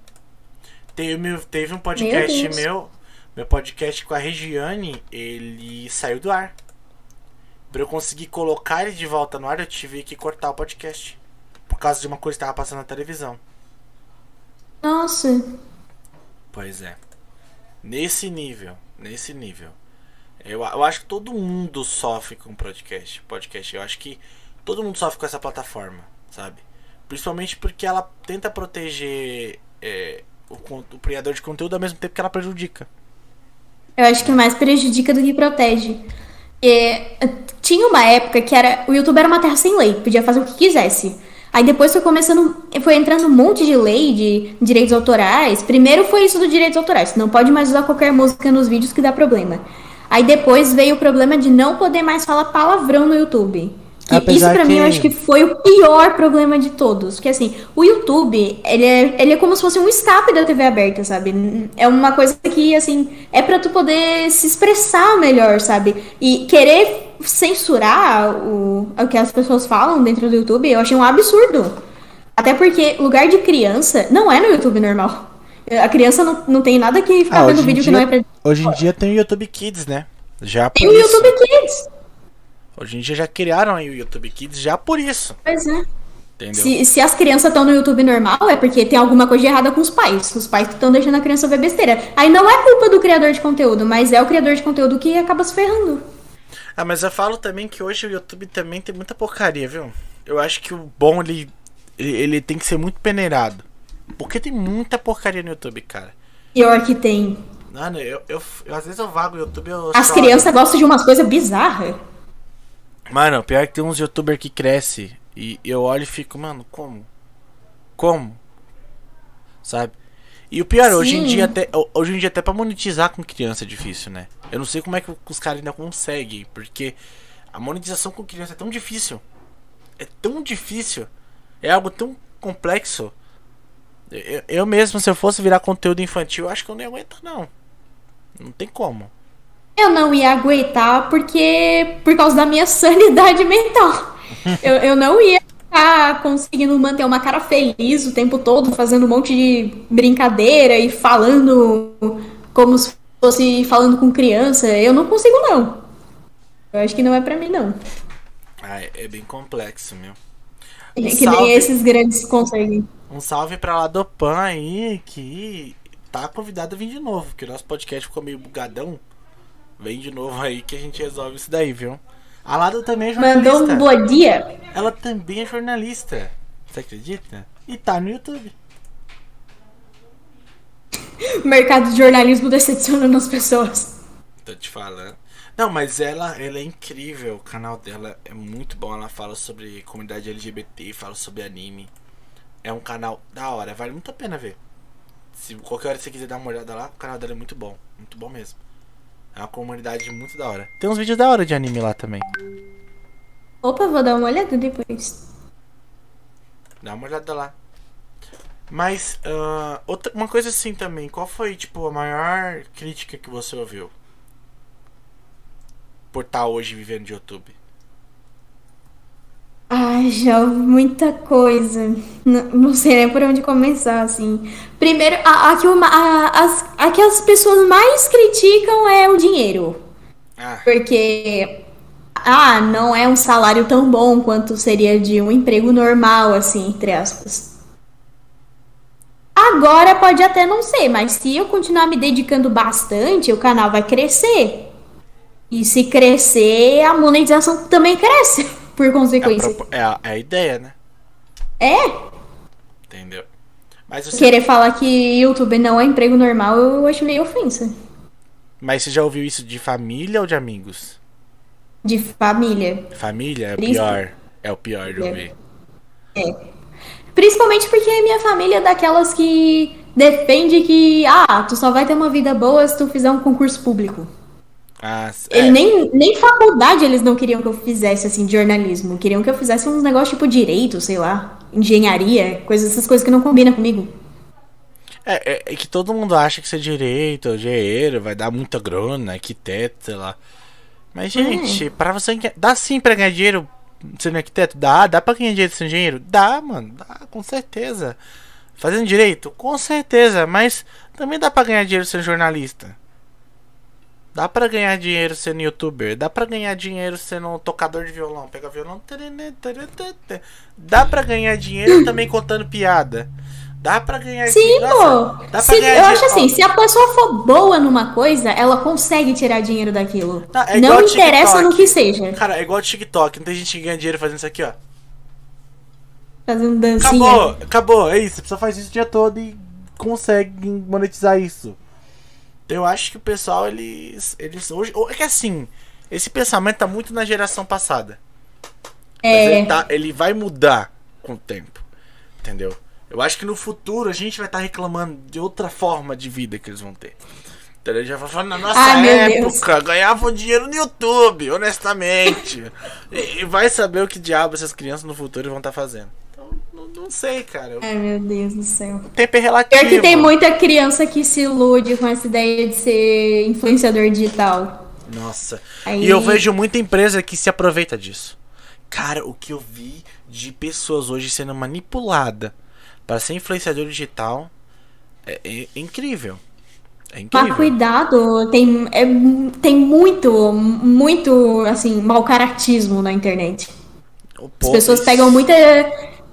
Teve, teve um podcast Deus. meu, meu podcast com a Regiane, ele saiu do ar. Pra eu conseguir colocar ele de volta no ar, eu tive que cortar o podcast. Por causa de uma coisa que tava passando na televisão. Nossa. Pois é. Nesse nível, nesse nível. Eu, eu acho que todo mundo sofre com podcast. Podcast. Eu acho que todo mundo sofre com essa plataforma, sabe? Principalmente porque ela tenta proteger é, o, o criador de conteúdo ao mesmo tempo que ela prejudica. Eu acho que mais prejudica do que protege. É, tinha uma época que era o YouTube era uma terra sem lei, podia fazer o que quisesse. Aí depois foi começando, foi entrando um monte de lei de direitos autorais. Primeiro foi isso dos direitos autorais, não pode mais usar qualquer música nos vídeos que dá problema. Aí depois veio o problema de não poder mais falar palavrão no YouTube. Que Apesar isso pra mim eu que- acho que foi o pior problema de todos. Porque assim, o YouTube, ele é, ele é como se fosse um escape da TV aberta, sabe? É uma coisa que, assim, é pra tu poder se expressar melhor, sabe? E querer censurar o, o que as pessoas falam dentro do YouTube, eu achei um absurdo. Até porque lugar de criança não é no YouTube normal. A criança não, não tem nada que ficar Ah, vendo vídeo que dia- não é pra. Hoje em dia tem o YouTube Kids, né? Já Tem o isso. YouTube Kids. Hoje em dia já criaram aí o YouTube Kids já por isso. Pois é. Entendeu? Se, se as crianças estão no YouTube normal, é porque tem alguma coisa errada com os pais. Os pais estão deixando a criança ver besteira. Aí não é culpa do criador de conteúdo, mas é o criador de conteúdo que acaba se ferrando. Ah, mas eu falo também que hoje o YouTube também tem muita porcaria, viu? Eu acho que o bom ele, ele, ele tem que ser muito peneirado. Porque tem muita porcaria no YouTube, cara. Pior que tem. Mano, eu, eu, eu- às vezes eu vago no YouTube eu As crianças gostam de umas coisas bizarras. Mano, pior que tem uns youtubers que cresce e eu olho e fico, mano, como? Como? Sabe? E o pior, hoje em Sim. dia até hoje em dia até para monetizar com criança é difícil, né? Eu não sei como é que os caras ainda conseguem, porque a monetização com criança é tão difícil. É tão difícil. É algo tão complexo. Eu, eu mesmo, se eu fosse virar conteúdo infantil, eu acho que eu não ia aguentar, não. Não tem como. Eu não ia aguentar porque. por causa da minha sanidade mental. Eu, eu não ia ficar conseguindo manter uma cara feliz o tempo todo, fazendo um monte de brincadeira e falando como se fosse falando com criança. Eu não consigo, não. Eu acho que não é pra mim, não. Ah, é, é bem complexo, meu. Que salve. nem esses grandes conseguem. Um salve pra Ladopan aí, que tá convidado a vir de novo, porque o nosso podcast ficou meio bugadão. Vem de novo aí que a gente resolve isso daí, viu? A Lada também é jornalista. Mandou um bom dia. Ela também é jornalista. Você acredita? E tá no YouTube. O mercado de jornalismo decepcionando as pessoas. Tô te falando. Não, mas ela, ela é incrível. O canal dela é muito bom. Ela fala sobre comunidade LGBT, fala sobre anime. É um canal da hora. Vale muito a pena ver. Se qualquer hora você quiser dar uma olhada lá, o canal dela é muito bom. Muito bom mesmo. É uma comunidade muito da hora. Tem uns vídeos da hora de anime lá também. Opa, vou dar uma olhada depois. Dá uma olhada lá. Mas, ah, outra, uma coisa assim também. Qual foi, tipo, a maior crítica que você ouviu? Por estar hoje vivendo de YouTube. Ai, já ouvi muita coisa. N- não sei nem por onde começar, assim. Primeiro, a, a, que uma- a- as, a que as pessoas mais criticam é o dinheiro. Ah, Porque, ah, não é um salário tão bom quanto seria de um emprego normal, assim, entre aspas. Agora pode até não ser, mas se eu continuar me dedicando bastante, o canal vai crescer. E se crescer, a monetização também cresce, por é consequência. propo- é a- é a ideia, né? É, Entendeu? Mas você, querer falar que YouTube não é emprego normal, eu acho meio ofensa. mas você já ouviu isso de família ou de amigos? De família. Família é o Príncipe. pior. É o pior de ouvir. Principalmente porque minha família é daquelas que defende que, ah, tu só vai ter uma vida boa se tu fizer um concurso público. Ah, Ele é, nem, nem faculdade eles não queriam que eu fizesse, assim, de jornalismo. Queriam que eu fizesse uns negócios tipo direito, sei lá, engenharia, coisas, essas coisas que não combinam comigo. é, é- é que todo mundo acha que ser direito, engenheiro, vai dar muita grana, arquiteto, sei lá. Mas, gente, pra você. Dá sim pra ganhar dinheiro sendo arquiteto? Dá, dá pra ganhar dinheiro sendo engenheiro? Dá, mano, dá, com certeza. Fazendo direito? Com certeza, mas também dá pra ganhar dinheiro sendo jornalista. Dá pra ganhar dinheiro sendo youtuber, dá pra ganhar dinheiro sendo tocador de violão, pega violão. Dá pra ganhar dinheiro também contando piada. Dá pra ganhar Sim, dinheiro. pô! Dá pra Se- eu acho dinheiro- assim, ó, se a pessoa for boa numa coisa, ela consegue tirar dinheiro daquilo. Tá, é não interessa no que seja. Cara, é igual TikTok, não tem gente que ganha dinheiro fazendo isso aqui, ó. Fazendo dancinha. Acabou, acabou, é isso. A pessoa faz isso o dia todo e consegue monetizar isso. Eu acho que o pessoal, eles. eles hoje. É que assim, esse pensamento tá muito na geração passada. Mas É. ele, tá- ele vai mudar com o tempo. Entendeu? Eu acho que no futuro a gente vai estar reclamando de outra forma de vida que eles vão ter. Entendeu? Já vai falar, na nossa Ai, época, ganhavam dinheiro no YouTube, honestamente. e, e vai saber o que diabo essas crianças no futuro vão estar fazendo. Não, sei, cara. O Ai, meu Deus do céu. tempo é relativo. Pior que tem muita criança que se ilude com essa ideia de ser influenciador digital. Nossa. Aí- E eu vejo muita empresa que se aproveita disso. Cara, o que eu vi de pessoas hoje sendo manipulada para ser influenciador digital é, é incrível. É incrível. Mas cuidado, tem, é, tem muito, muito, assim, mau caratismo na internet. O As pessoas pegam muita,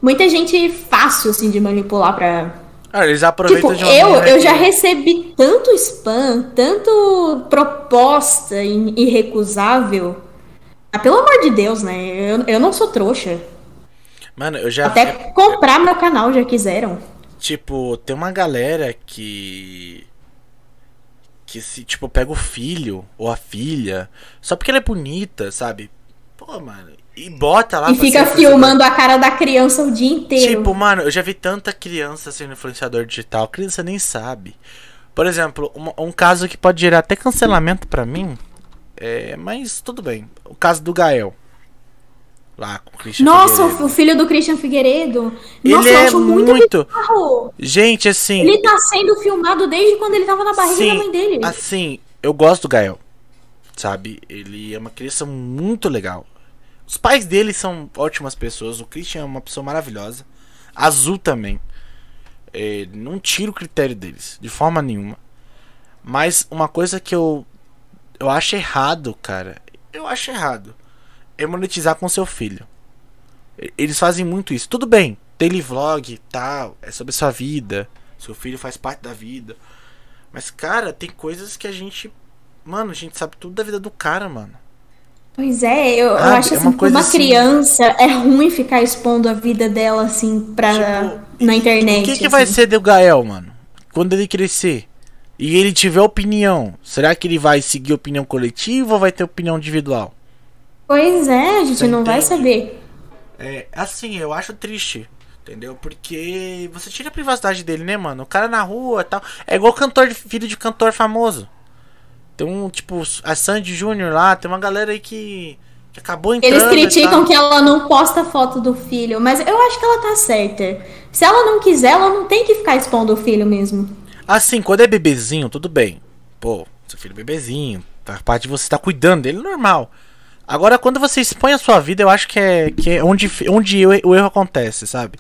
muita gente fácil, assim, de manipular pra... Ah, eles aproveitam Tipo, de uma eu, eu já recebi tanto spam, tanto proposta irrecusável. Ah, pelo amor de Deus, né? Eu, eu não sou trouxa. Mano, eu já Até comprar meu canal já quiseram. Tipo, tem uma galera que. Que se, tipo, pega o filho ou a filha. Só porque ela é bonita, sabe? Pô, mano. E bota lá E fica filmando a cara da criança o dia inteiro. Tipo, mano, eu já vi tanta criança sendo influenciador digital. A criança nem sabe. Por exemplo, uma- um, caso que pode gerar até cancelamento pra mim. É, mas tudo bem. O caso do Gael. Lá com o Christian Nossa, Figueiredo. o filho do Christian Figueiredo. Ele Nossa, eu é acho muito, muito- bizarro. Gente, assim. Ele tá sendo filmado desde quando ele tava na barriga Sim, da mãe dele. Assim, eu gosto do Gael. Sabe? Ele é uma criança muito legal. Os pais dele são ótimas pessoas. O Christian é uma pessoa maravilhosa. Azul também. É, não tiro o critério deles, de forma nenhuma. Mas uma coisa que eu. Eu acho errado, cara. Eu acho errado. É monetizar com seu filho. Eles fazem muito isso. Tudo bem, daily vlog tal, é sobre sua vida. Seu filho faz parte da vida. Mas, cara, tem coisas que a gente. Mano, a gente sabe tudo da vida do cara, mano. Pois é, eu, eu Sabe, acho é assim, uma que assim- criança é ruim ficar expondo a vida dela assim pra, Tipo, na internet. O que, que assim. vai ser do Gael, mano? Quando ele crescer e ele tiver opinião, será que ele vai seguir opinião coletiva ou vai ter opinião individual? Pois é, a gente Você não vai entende? saber. É, assim, eu acho triste. Entendeu? Porque você tira a privacidade dele, né, mano? O cara na rua e tal. É igual cantor, de- filho de cantor famoso. Tem um, tipo, a Sandy Júnior lá, tem uma galera aí que, que acabou entrando. Eles criticam que ela não posta foto do filho, mas eu acho que ela tá certa. Se ela não quiser, ela não tem que ficar expondo o filho mesmo. Assim, quando é bebezinho, tudo bem. Pô, seu filho é bebezinho. Faz parte de você estar cuidando dele, normal. Agora, quando você expõe a sua vida, eu acho que é, que é onde, onde o o erro acontece, sabe?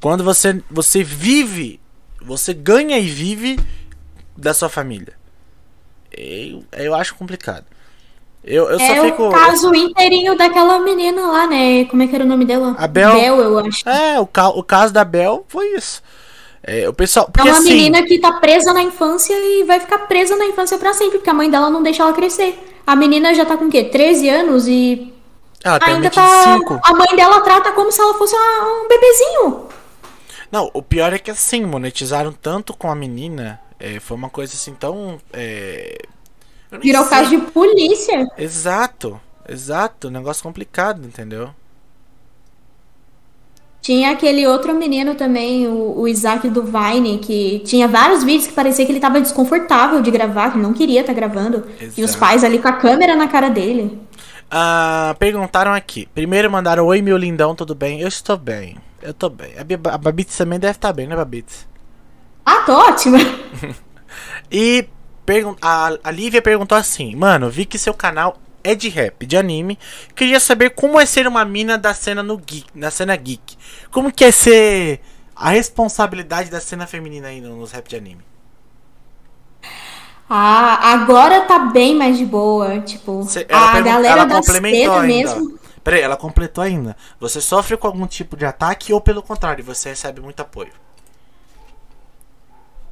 Quando você, você vive, você ganha e vive da sua família. Eu, eu acho complicado. Eu, eu é só fico. o caso inteirinho daquela menina lá, né? Como é que era o nome dela? A Bel. eu acho. É, o, ca- o caso da Bel foi isso. É, o pessoal. É Porque uma assim, menina que tá presa na infância e vai ficar presa na infância pra sempre, porque a mãe dela não deixa ela crescer. A menina já tá com o quê? 13 anos e ela tem ainda 25. tá. A mãe dela trata como se ela fosse um bebezinho. Não, o pior é que assim, monetizaram tanto com a menina. É, foi uma coisa assim tão. é, Virou sei. caso de polícia. Exato, exato. Negócio complicado, entendeu? Tinha aquele outro menino também, o, o Isaac do Vine, que tinha vários vídeos que parecia que ele tava desconfortável de gravar, que não queria estar gravando. E os Exato. pais ali com a câmera na cara dele. Ah, perguntaram aqui. Primeiro mandaram: Oi, meu lindão, tudo bem? Eu estou bem. Eu tô bem. A, a Babitz também deve estar bem, né, Babitz? Ah, tô ótima. E a, a Lívia perguntou assim: Mano, vi que seu canal é de rap, de anime. Queria saber como é ser uma mina da cena no geek, na cena geek. Como que é ser a responsabilidade da cena feminina aí no- nos rap de anime? Ah, agora tá bem mais de boa. Tipo, Cê- a galera da ainda. mesmo. Peraí, ela completou ainda. Você sofre com algum tipo de ataque ou pelo contrário, você recebe muito apoio?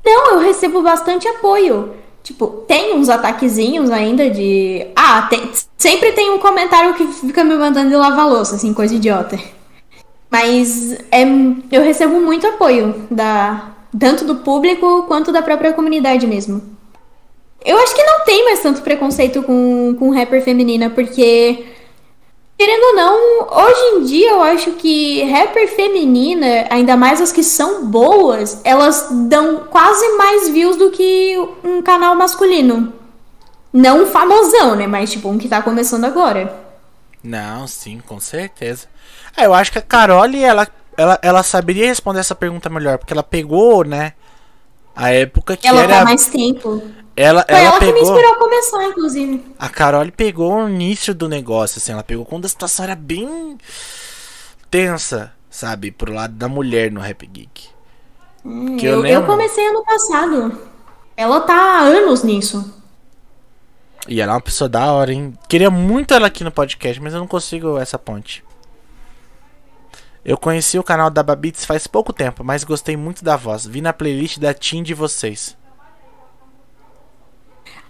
Não, eu recebo bastante apoio. Tipo, tem uns ataquezinhos ainda de. Ah, tem- sempre tem um comentário que fica me mandando de lavar louça, assim, coisa idiota. Mas é, eu recebo muito apoio da tanto do público quanto da própria comunidade mesmo. Eu acho que não tem mais tanto preconceito com, com rapper feminina, porque Querendo ou não, hoje em dia eu acho que rapper feminina, ainda mais as que são boas, elas dão quase mais views do que um canal masculino. Não um famosão, né? Mas tipo um que tá começando agora. Não, sim, com certeza. Ah, eu acho que a Carole, ela, ela, ela saberia responder essa pergunta melhor, porque ela pegou, né? A época que Ela era. tá mais tempo. Ela, Foi ela, ela que me pegou. inspirou a começar, inclusive. A Carole pegou o início do negócio, assim, ela pegou quando a situação era bem tensa, sabe? Pro lado da mulher no Rap Geek. Que eu eu, eu comecei ano passado. Ela tá há anos nisso. E ela é uma pessoa da hora, hein? Queria muito ela aqui no podcast, mas eu não consigo essa ponte. Eu conheci o canal da Babits faz pouco tempo, mas gostei muito da voz. Vi na playlist da Team de vocês.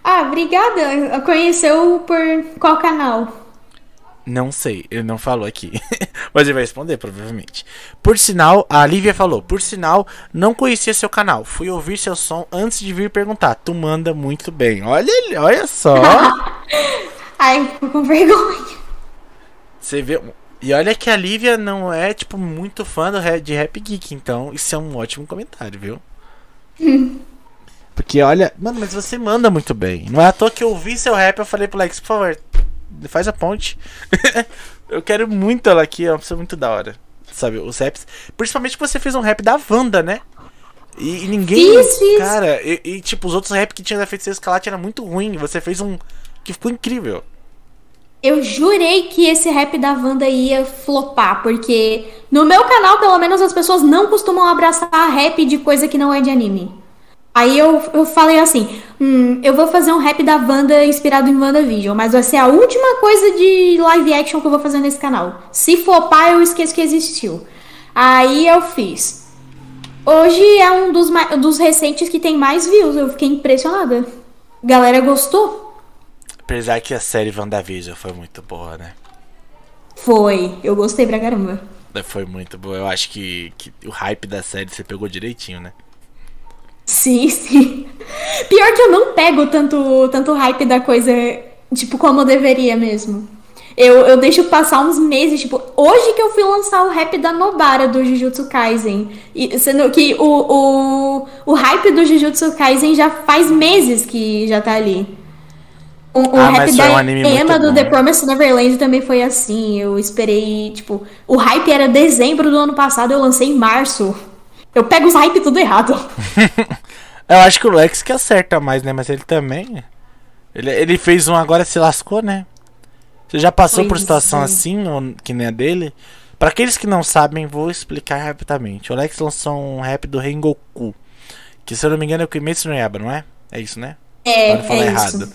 Ah, obrigada. Conheceu por qual canal? Não sei, ele não falou aqui. Mas ele vai responder, provavelmente. Por sinal, a Lívia falou: Por sinal, não conhecia seu canal. Fui ouvir seu som antes de vir perguntar. Tu manda muito bem. Olha, olha só. Ai, fico com vergonha. Você vê. E olha que a Lívia não é, tipo, muito fã do rap- de Rap Geek. Então, isso é um ótimo comentário, viu? Porque olha. Mano, mas você manda muito bem. Não é à toa que eu ouvi seu rap eu falei pro Lex, por favor, faz a ponte. eu quero muito ela aqui, é uma pessoa muito da hora. Sabe, os raps. Principalmente que você fez um rap da Wanda, né? E, e ninguém. Fiz, fiz. Cara, e, e, tipo, os outros rap que tinha da Feiticeira Escarlate era muito ruim. Você fez um que ficou incrível. Eu jurei que esse rap da Wanda ia flopar, porque no meu canal, pelo menos, as pessoas não costumam abraçar rap de coisa que não é de anime. Aí eu, eu falei assim: hum, eu vou fazer um rap da Wanda inspirado em WandaVision, mas vai ser a última coisa de live action que eu vou fazer nesse canal. Se flopar, eu esqueço que existiu. Aí eu fiz. Hoje é um dos, dos recentes que tem mais views. Eu fiquei impressionada. Galera gostou? Apesar que a série WandaVision foi muito boa, né? Foi. Eu gostei pra caramba. Foi muito boa. Eu acho que, que o hype da série você pegou direitinho, né? Sim, sim. Pior que eu não pego tanto, tanto hype da coisa, tipo, como eu deveria mesmo. Eu, eu deixo passar uns meses, tipo, hoje que eu fui lançar o rap da Nobara do Jujutsu Kaisen. E, sendo que o, o, o hype do Jujutsu Kaisen já faz meses que já tá ali. O, o Ah, um Emma do bom. The Promised Neverland também foi assim. Eu esperei, tipo, o hype era dezembro do ano passado, eu lancei em março. Eu pego os hype tudo errado. Eu acho que o Lex que acerta mais, né? Mas ele também. Ele, ele fez um agora se lascou, né? Você já passou por Pois situação é. assim, ou- que nem a dele? Pra aqueles que não sabem, vou explicar rapidamente. O Lex lançou um rap do Rengoku. Que se eu não me engano é o Kimetsu no Yaba, não é? É isso, né? É, Pra não falar é errado. isso.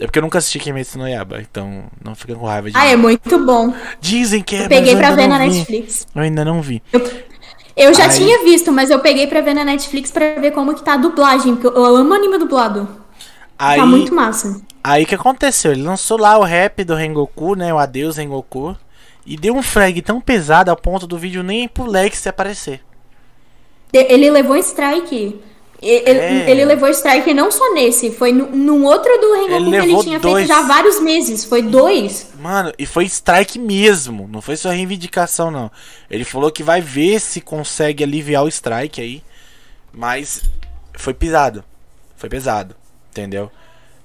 É porque eu nunca assisti Kimetsu no Yaba, então não fica com raiva de Ah, é muito bom. Dizem que é, Eu peguei mas eu pra ver na vi. Netflix. Eu ainda não vi. Eu já Aí- tinha visto, mas eu peguei pra ver na Netflix pra ver como que tá a dublagem, porque eu amo anime dublado. Aí, Tá muito massa. Aí o que aconteceu? Ele lançou lá o rap do Rengoku, né? O Adeus Rengoku. E deu um frag tão pesado ao ponto do vídeo nem pro Lex aparecer. Ele levou strike. Ele, É. ele levou strike não só nesse, foi no- num outro do Rengoku Ele que ele tinha dois. feito já há vários meses. Foi dois. Mano, e foi strike mesmo. Não foi só reivindicação, não. Ele falou que vai ver se consegue aliviar o strike aí. Mas foi pesado. Foi pesado. Entendeu?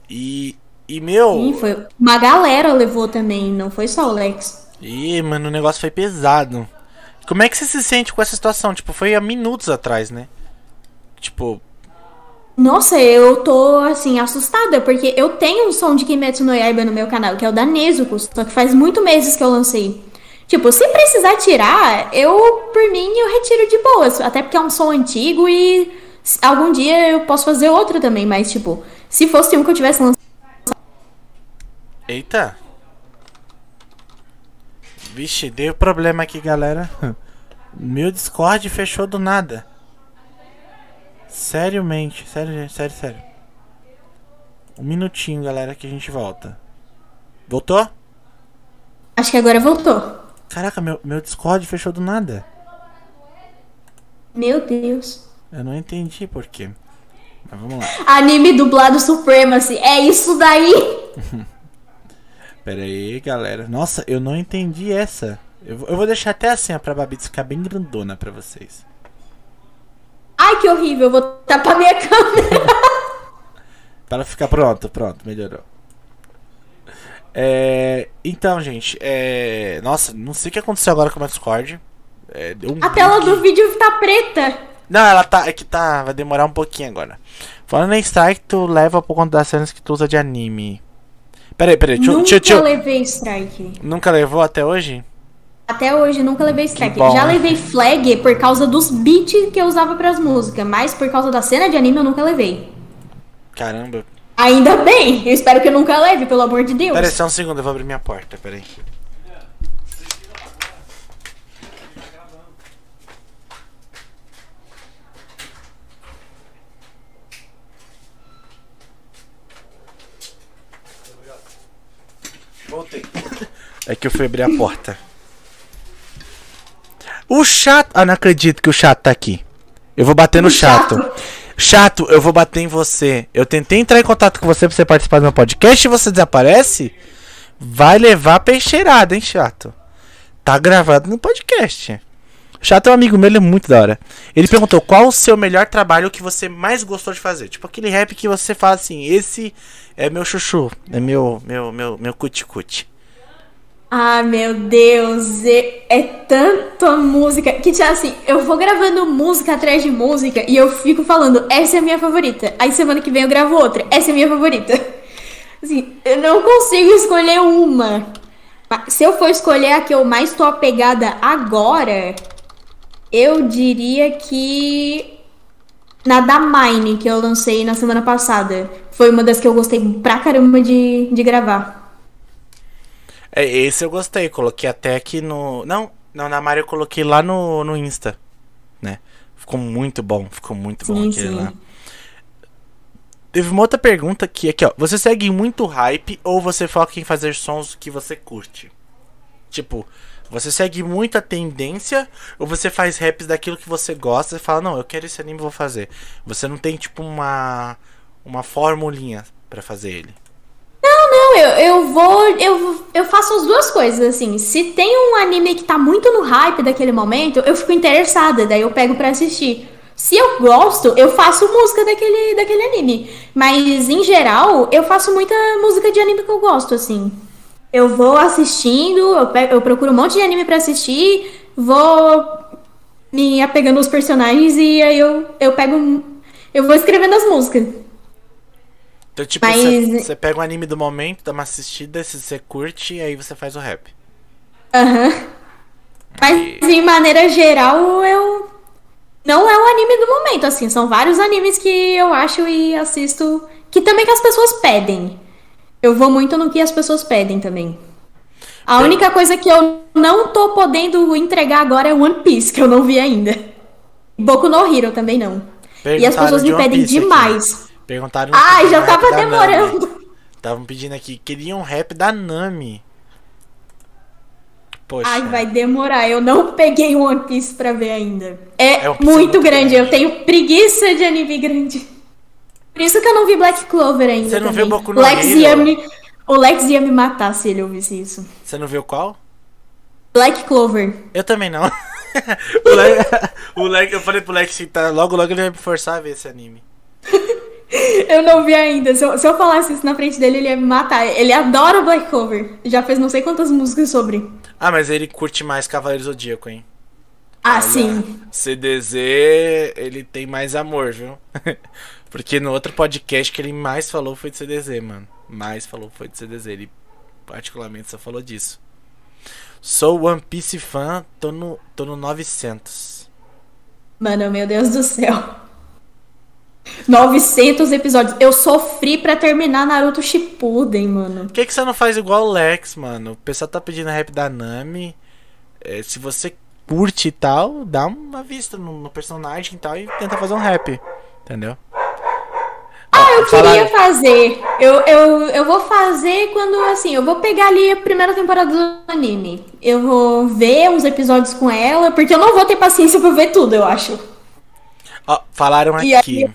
E. E meu. Sim, foi. Uma galera levou também, não foi só o Lex. Ih, mano, o negócio foi pesado. Como é que você se sente com essa situação? Tipo, foi há minutos atrás, né? Tipo, Nossa, eu tô, assim, assustada, porque eu tenho um som de Kimetsu no Yaiba no meu canal, que é o da Nezuko, só que faz muito meses que eu lancei. Tipo, se precisar tirar, eu, por mim, eu retiro de boas, até porque é um som antigo e algum dia eu posso fazer outro também, mas, tipo, se fosse um que eu tivesse lançado, Eita. Vixe, deu problema aqui, galera. Meu Discord fechou do nada. Seriamente, sério, gente, sério, sério. Um minutinho, galera, que a gente volta. Voltou? acho que agora voltou. Caraca, meu, meu Discord fechou do nada. Meu Deus. Eu não entendi por quê. Mas vamos lá. Anime dublado Supremacy, é isso daí? Pera aí, galera. Nossa, eu não entendi essa. Eu, vou- eu vou deixar até assim, ó, pra Babitz ficar bem grandona pra vocês. Ai, que horrível, eu vou tapar minha câmera. Pra ela ficar pronto, pronto, melhorou. É, então, gente, é, nossa, não sei o que aconteceu agora com o meu Discord. É, um A tela do vídeo tá preta. Não, ela tá. É que tá. Vai demorar um pouquinho agora. Falando em strike, tu leva por conta das cenas que tu usa de anime. Pera aí, pera aí, deixa, eu- Nunca levei strike. Nunca levou até hoje? Até hoje nunca levei strike. bom. Já levei flag por causa dos beats que eu usava pras músicas, mas por causa da cena de anime eu nunca levei. Caramba. Ainda bem, eu espero que eu nunca leve, pelo amor de Deus. Pera aí, só um segundo, eu vou abrir minha porta, pera aí. Voltei. É que eu fui abrir a porta. O chato. Ah, não acredito que o chato tá aqui. Eu vou bater no chato. chato. Chato, eu vou bater em você. Eu tentei entrar em contato com você pra você participar do meu podcast e você desaparece? Vai levar peixeirada, hein, chato? Tá gravado no podcast. Chato é um amigo meu, ele é muito da hora. Ele perguntou qual o seu melhor trabalho que você mais gostou de fazer. Tipo aquele rap que você fala assim, esse é meu chuchu, é meu, meu, meu, meu cuti-cuti. Ah, meu Deus, é, tanta música que, tipo assim, eu vou gravando música atrás de música e eu fico falando, essa é a minha favorita. Aí semana que vem eu gravo outra, essa é a minha favorita. Assim, eu não consigo escolher uma. Se eu for escolher a que eu mais tô apegada agora, eu diria que. Na da Mine, que eu lancei na semana passada. Foi uma das que eu gostei pra caramba de, de gravar. É, esse eu gostei, coloquei até aqui no. Não, não, na Mario eu coloquei lá no, no Insta, né? Ficou muito bom, ficou muito bom Sim, aquele sim. lá. Teve uma outra pergunta é aqui, ó. Você segue muito hype ou você foca em fazer sons que você curte? Tipo, você segue muito a tendência ou você faz raps daquilo que você gosta e fala, não, eu quero esse anime, vou fazer. Você não tem, tipo, uma. uma formulinha pra fazer ele. Eu, eu vou. Eu, eu faço as duas coisas, assim. Se tem um anime que tá muito no hype daquele momento, eu fico interessada, daí eu pego pra assistir. Se eu gosto, eu faço música daquele, daquele anime. Mas, em geral, eu faço muita música de anime que eu gosto, assim. Eu vou assistindo, eu, pego, eu procuro um monte de anime pra assistir, vou me apegando aos personagens e aí eu, eu pego. Eu vou escrevendo as músicas. Então, tipo, Mas- você, você pega um anime do momento, dá uma assistida, se você curte, e aí você faz o rap. Aham. Mas em maneira geral, eu. Não é o anime do momento, assim. São vários animes que eu acho e assisto. Que também que as pessoas pedem. Eu vou muito no que as pessoas pedem também. A Tem- única coisa que eu não tô podendo entregar agora é One Piece, que eu não vi ainda. Boku no Hero também não. E as pessoas de me pedem Piece aqui. Perguntaram. Ai, já tava demorando. Estavam pedindo aqui, queriam um rap da Nami. Poxa. Ai, vai demorar. Eu não peguei One Piece pra ver ainda. É, É um Piece muito, muito grande. grande. Eu tenho preguiça de anime grande. Por isso que eu não vi Black Clover ainda. Você não também. viu Boku no Lex Hero? ia me, O Lex ia me matar se ele ouvisse isso. Você não viu qual? Black Clover. Eu também não. o Lex, o Lex- eu falei pro Lex que tá, logo logo ele vai me forçar a ver esse anime. Eu não vi ainda. Se eu, se eu falasse isso na frente dele, ele ia me matar. Ele adora o Black Clover. Já fez não sei quantas músicas sobre. Ah, mas ele curte mais Cavaleiro Zodíaco, hein? Ah, Olha, sim. CDZ, ele tem mais amor, viu? Porque no outro podcast que ele mais falou foi de CDZ, mano. Mais falou foi de CDZ. Ele particularmente só falou disso. Sou One Piece fã, tô no, tô no 900. Mano, meu Deus do céu. 900 episódios. Eu sofri pra terminar Naruto Shippuden, mano. Por que, que você não faz igual o Lex, mano? O pessoal tá pedindo rap da Nami. É, se você curte e tal, dá uma vista no, no personagem e tal e tenta fazer um rap. Entendeu? Ah, eu queria fazer. Eu, eu, eu vou fazer quando, assim, eu vou pegar ali a primeira temporada do anime. Eu vou ver uns episódios com ela, porque eu não vou ter paciência pra ver tudo, eu acho. Ó, falaram E aqui. aí-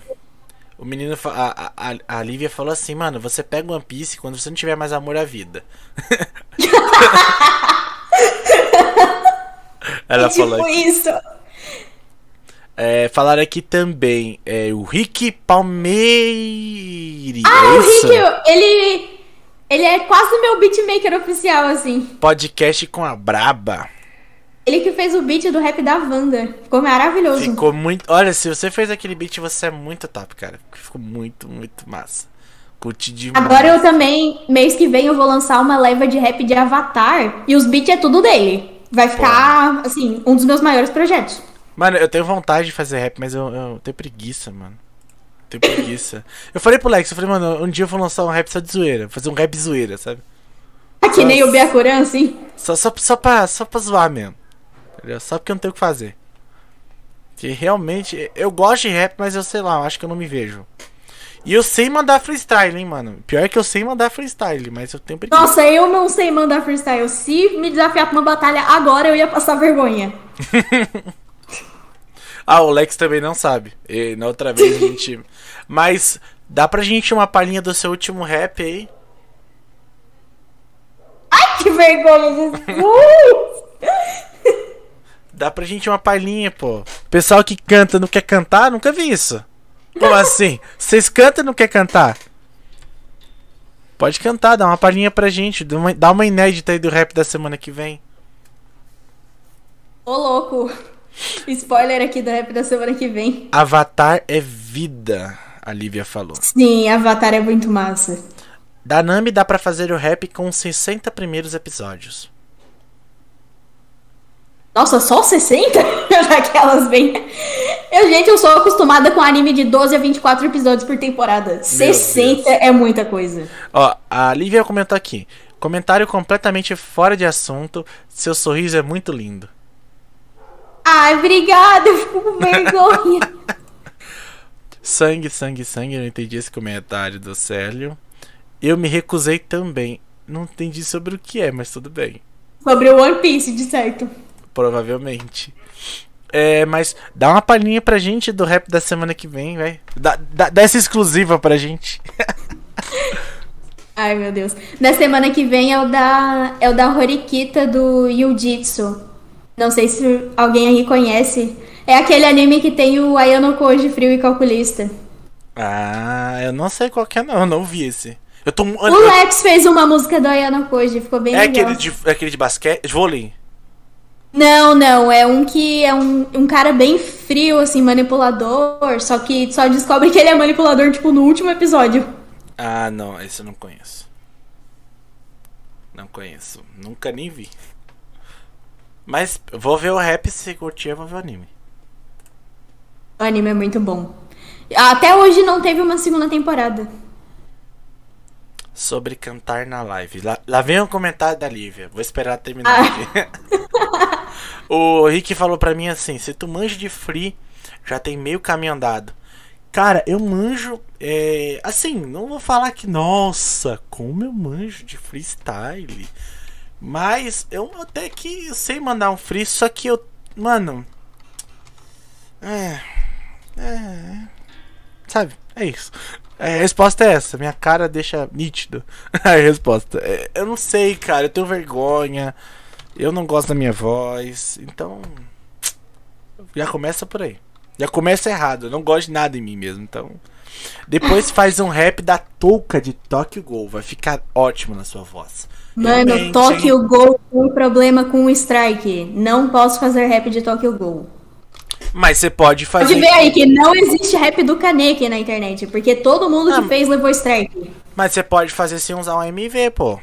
O menino, a, a, a Lívia falou assim, mano, você pega One Piece quando você não tiver mais amor à vida. Ela tipo falou aqui. isso. É, falaram aqui também, é, o Rick Palmeiri. Ah, é o isso? Rick, ele. Ele é quase meu beatmaker oficial, assim. Podcast com a Braba. Ele que fez o beat do rap da Wanda. Ficou maravilhoso. Ficou muito. Olha, se você fez aquele beat, você é muito top, cara. Ficou muito, muito massa. Curti demais. Agora eu também, mês que vem, eu vou lançar uma leva de rap de Avatar. E os beats é tudo dele. Vai ficar, assim, um dos meus maiores projetos. Mano, eu tenho vontade de fazer rap, mas eu, eu tenho preguiça, mano. Tenho preguiça. eu falei pro Lex, eu falei, mano, um dia eu vou lançar um rap só de zoeira. Fazer um rap zoeira, sabe? Que nem o. Byakuran, assim. Só, só, só, pra, só pra zoar mesmo. Entendeu? Só porque eu não tenho o que fazer. Que realmente, eu gosto de rap, mas eu sei lá, eu acho que eu não me vejo. E eu sei mandar freestyle, hein, mano. Pior que eu sei mandar freestyle, mas eu tenho preguiça. Nossa, eu não sei mandar freestyle. Se me desafiar pra uma batalha agora, eu ia passar vergonha. Ah, o Lex também não sabe. E na outra vez a gente. Mas dá pra gente uma palhinha do seu último rap aí? Que vergonha, Jesus! Dá pra gente uma palhinha, pô. Pessoal que canta não quer cantar, nunca vi isso. Como assim? Vocês cantam e não quer cantar? Pode cantar, dá uma palhinha pra gente. Dá uma, dá uma inédita aí do rap da semana que vem. Ô, louco. Spoiler aqui do rap da semana que vem. Avatar é vida, a Lívia falou. Sim, Avatar é muito massa. Da Nami dá pra fazer o rap com os 60 primeiros episódios. Nossa, só 60? Daquelas bem. Eu, gente, eu sou acostumada com anime de 12 a 24 episódios por temporada. 60 Deus. é muita coisa. Ó, a Lívia comentou aqui. Comentário completamente fora de assunto. Seu sorriso é muito lindo. Ai, obrigada, eu fico com vergonha. Sangue, sangue, sangue. Eu não entendi esse comentário do Célio. Eu me recusei também. Não entendi sobre o que é, mas tudo bem. Sobre o One Piece, de certo. Provavelmente. É, mas dá uma palhinha pra gente do rap da semana que vem, vai. Dá, dá, dá essa exclusiva pra gente. Ai, meu Deus. Na semana que vem é o da, é o da Horikita do Jiu-Jitsu. Não sei se alguém aí conhece. É aquele anime que tem o Ayano Koji frio e calculista. Ah, eu não sei qual que é, não. Eu não vi esse. Eu tô. O Lex fez uma música do Ayano Koji, ficou bem é legal. aquele de, é aquele de basquete? De vôlei? Não, não, é um que é um, um cara bem frio, assim, manipulador, só que só descobre que ele é manipulador, tipo, no último episódio. Ah, não, esse eu não conheço. Não conheço. Nunca nem vi. Mas vou ver o rap, se curtir, eu vou ver o anime. O anime é muito bom. Até hoje não teve uma segunda temporada. Sobre cantar na live. Lá, lá vem o comentário da Lívia. Vou esperar terminar aqui. o Rick falou pra mim assim: se tu manja de free, já tem meio caminho andado. Cara, eu manjo. É, assim, não vou falar que, nossa, como eu manjo de freestyle. Mas eu até que sei mandar um free, só que eu. Mano. É. É. Sabe? É isso. É, a resposta é essa. Minha cara deixa nítido. a resposta. É, eu não sei, cara. Eu tenho vergonha. Eu não gosto da minha voz. Então. Já começa por aí. Já começa errado. Eu não gosto de nada em mim mesmo. Então. Depois faz um rap da touca de Tokyo Gol. Vai ficar ótimo na sua voz. Mano, Realmente, hein? Gol tem um problema com o strike. Não posso fazer rap de Tokyo Gol. Mas você pode fazer. Pode ver aí que não existe rap do Kaneki na internet, porque todo mundo Ah, que fez levou strike. Mas você pode fazer sem usar um MV, pô.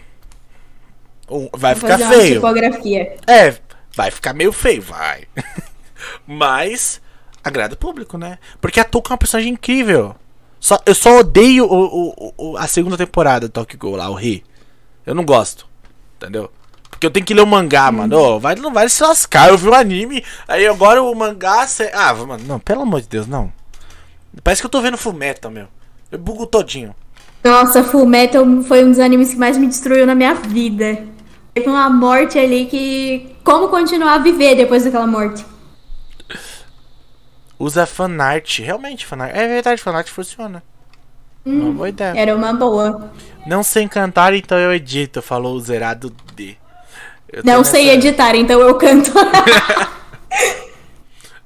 Vai Vou ficar feio. tipografia. É, vai ficar meio feio, vai. Mas agrada o público, né? Porque a Touka é uma personagem incrível. Só, eu só odeio o, o- o- a segunda temporada do Tokyo Ghoul lá, o Ri. Eu não gosto. Entendeu? Porque eu tenho que ler o mangá, mano. Ô, vai, não vai se lascar. Eu vi o anime, aí agora o mangá. Cê... Ah, mano, não, pelo amor de Deus, não. Parece que eu tô vendo Fullmetal, meu. Eu bugo todinho. Nossa, Full Metal foi um dos animes que mais me destruiu na minha vida. Teve uma morte ali que. Como continuar a viver depois daquela morte? Usa fanart. Realmente, fanart. É verdade, fanart funciona. Uma boa ideia. Era uma boa. Não sei cantar, então eu edito, falou o zerado D. Eu Não sei nessa- editar, então eu canto.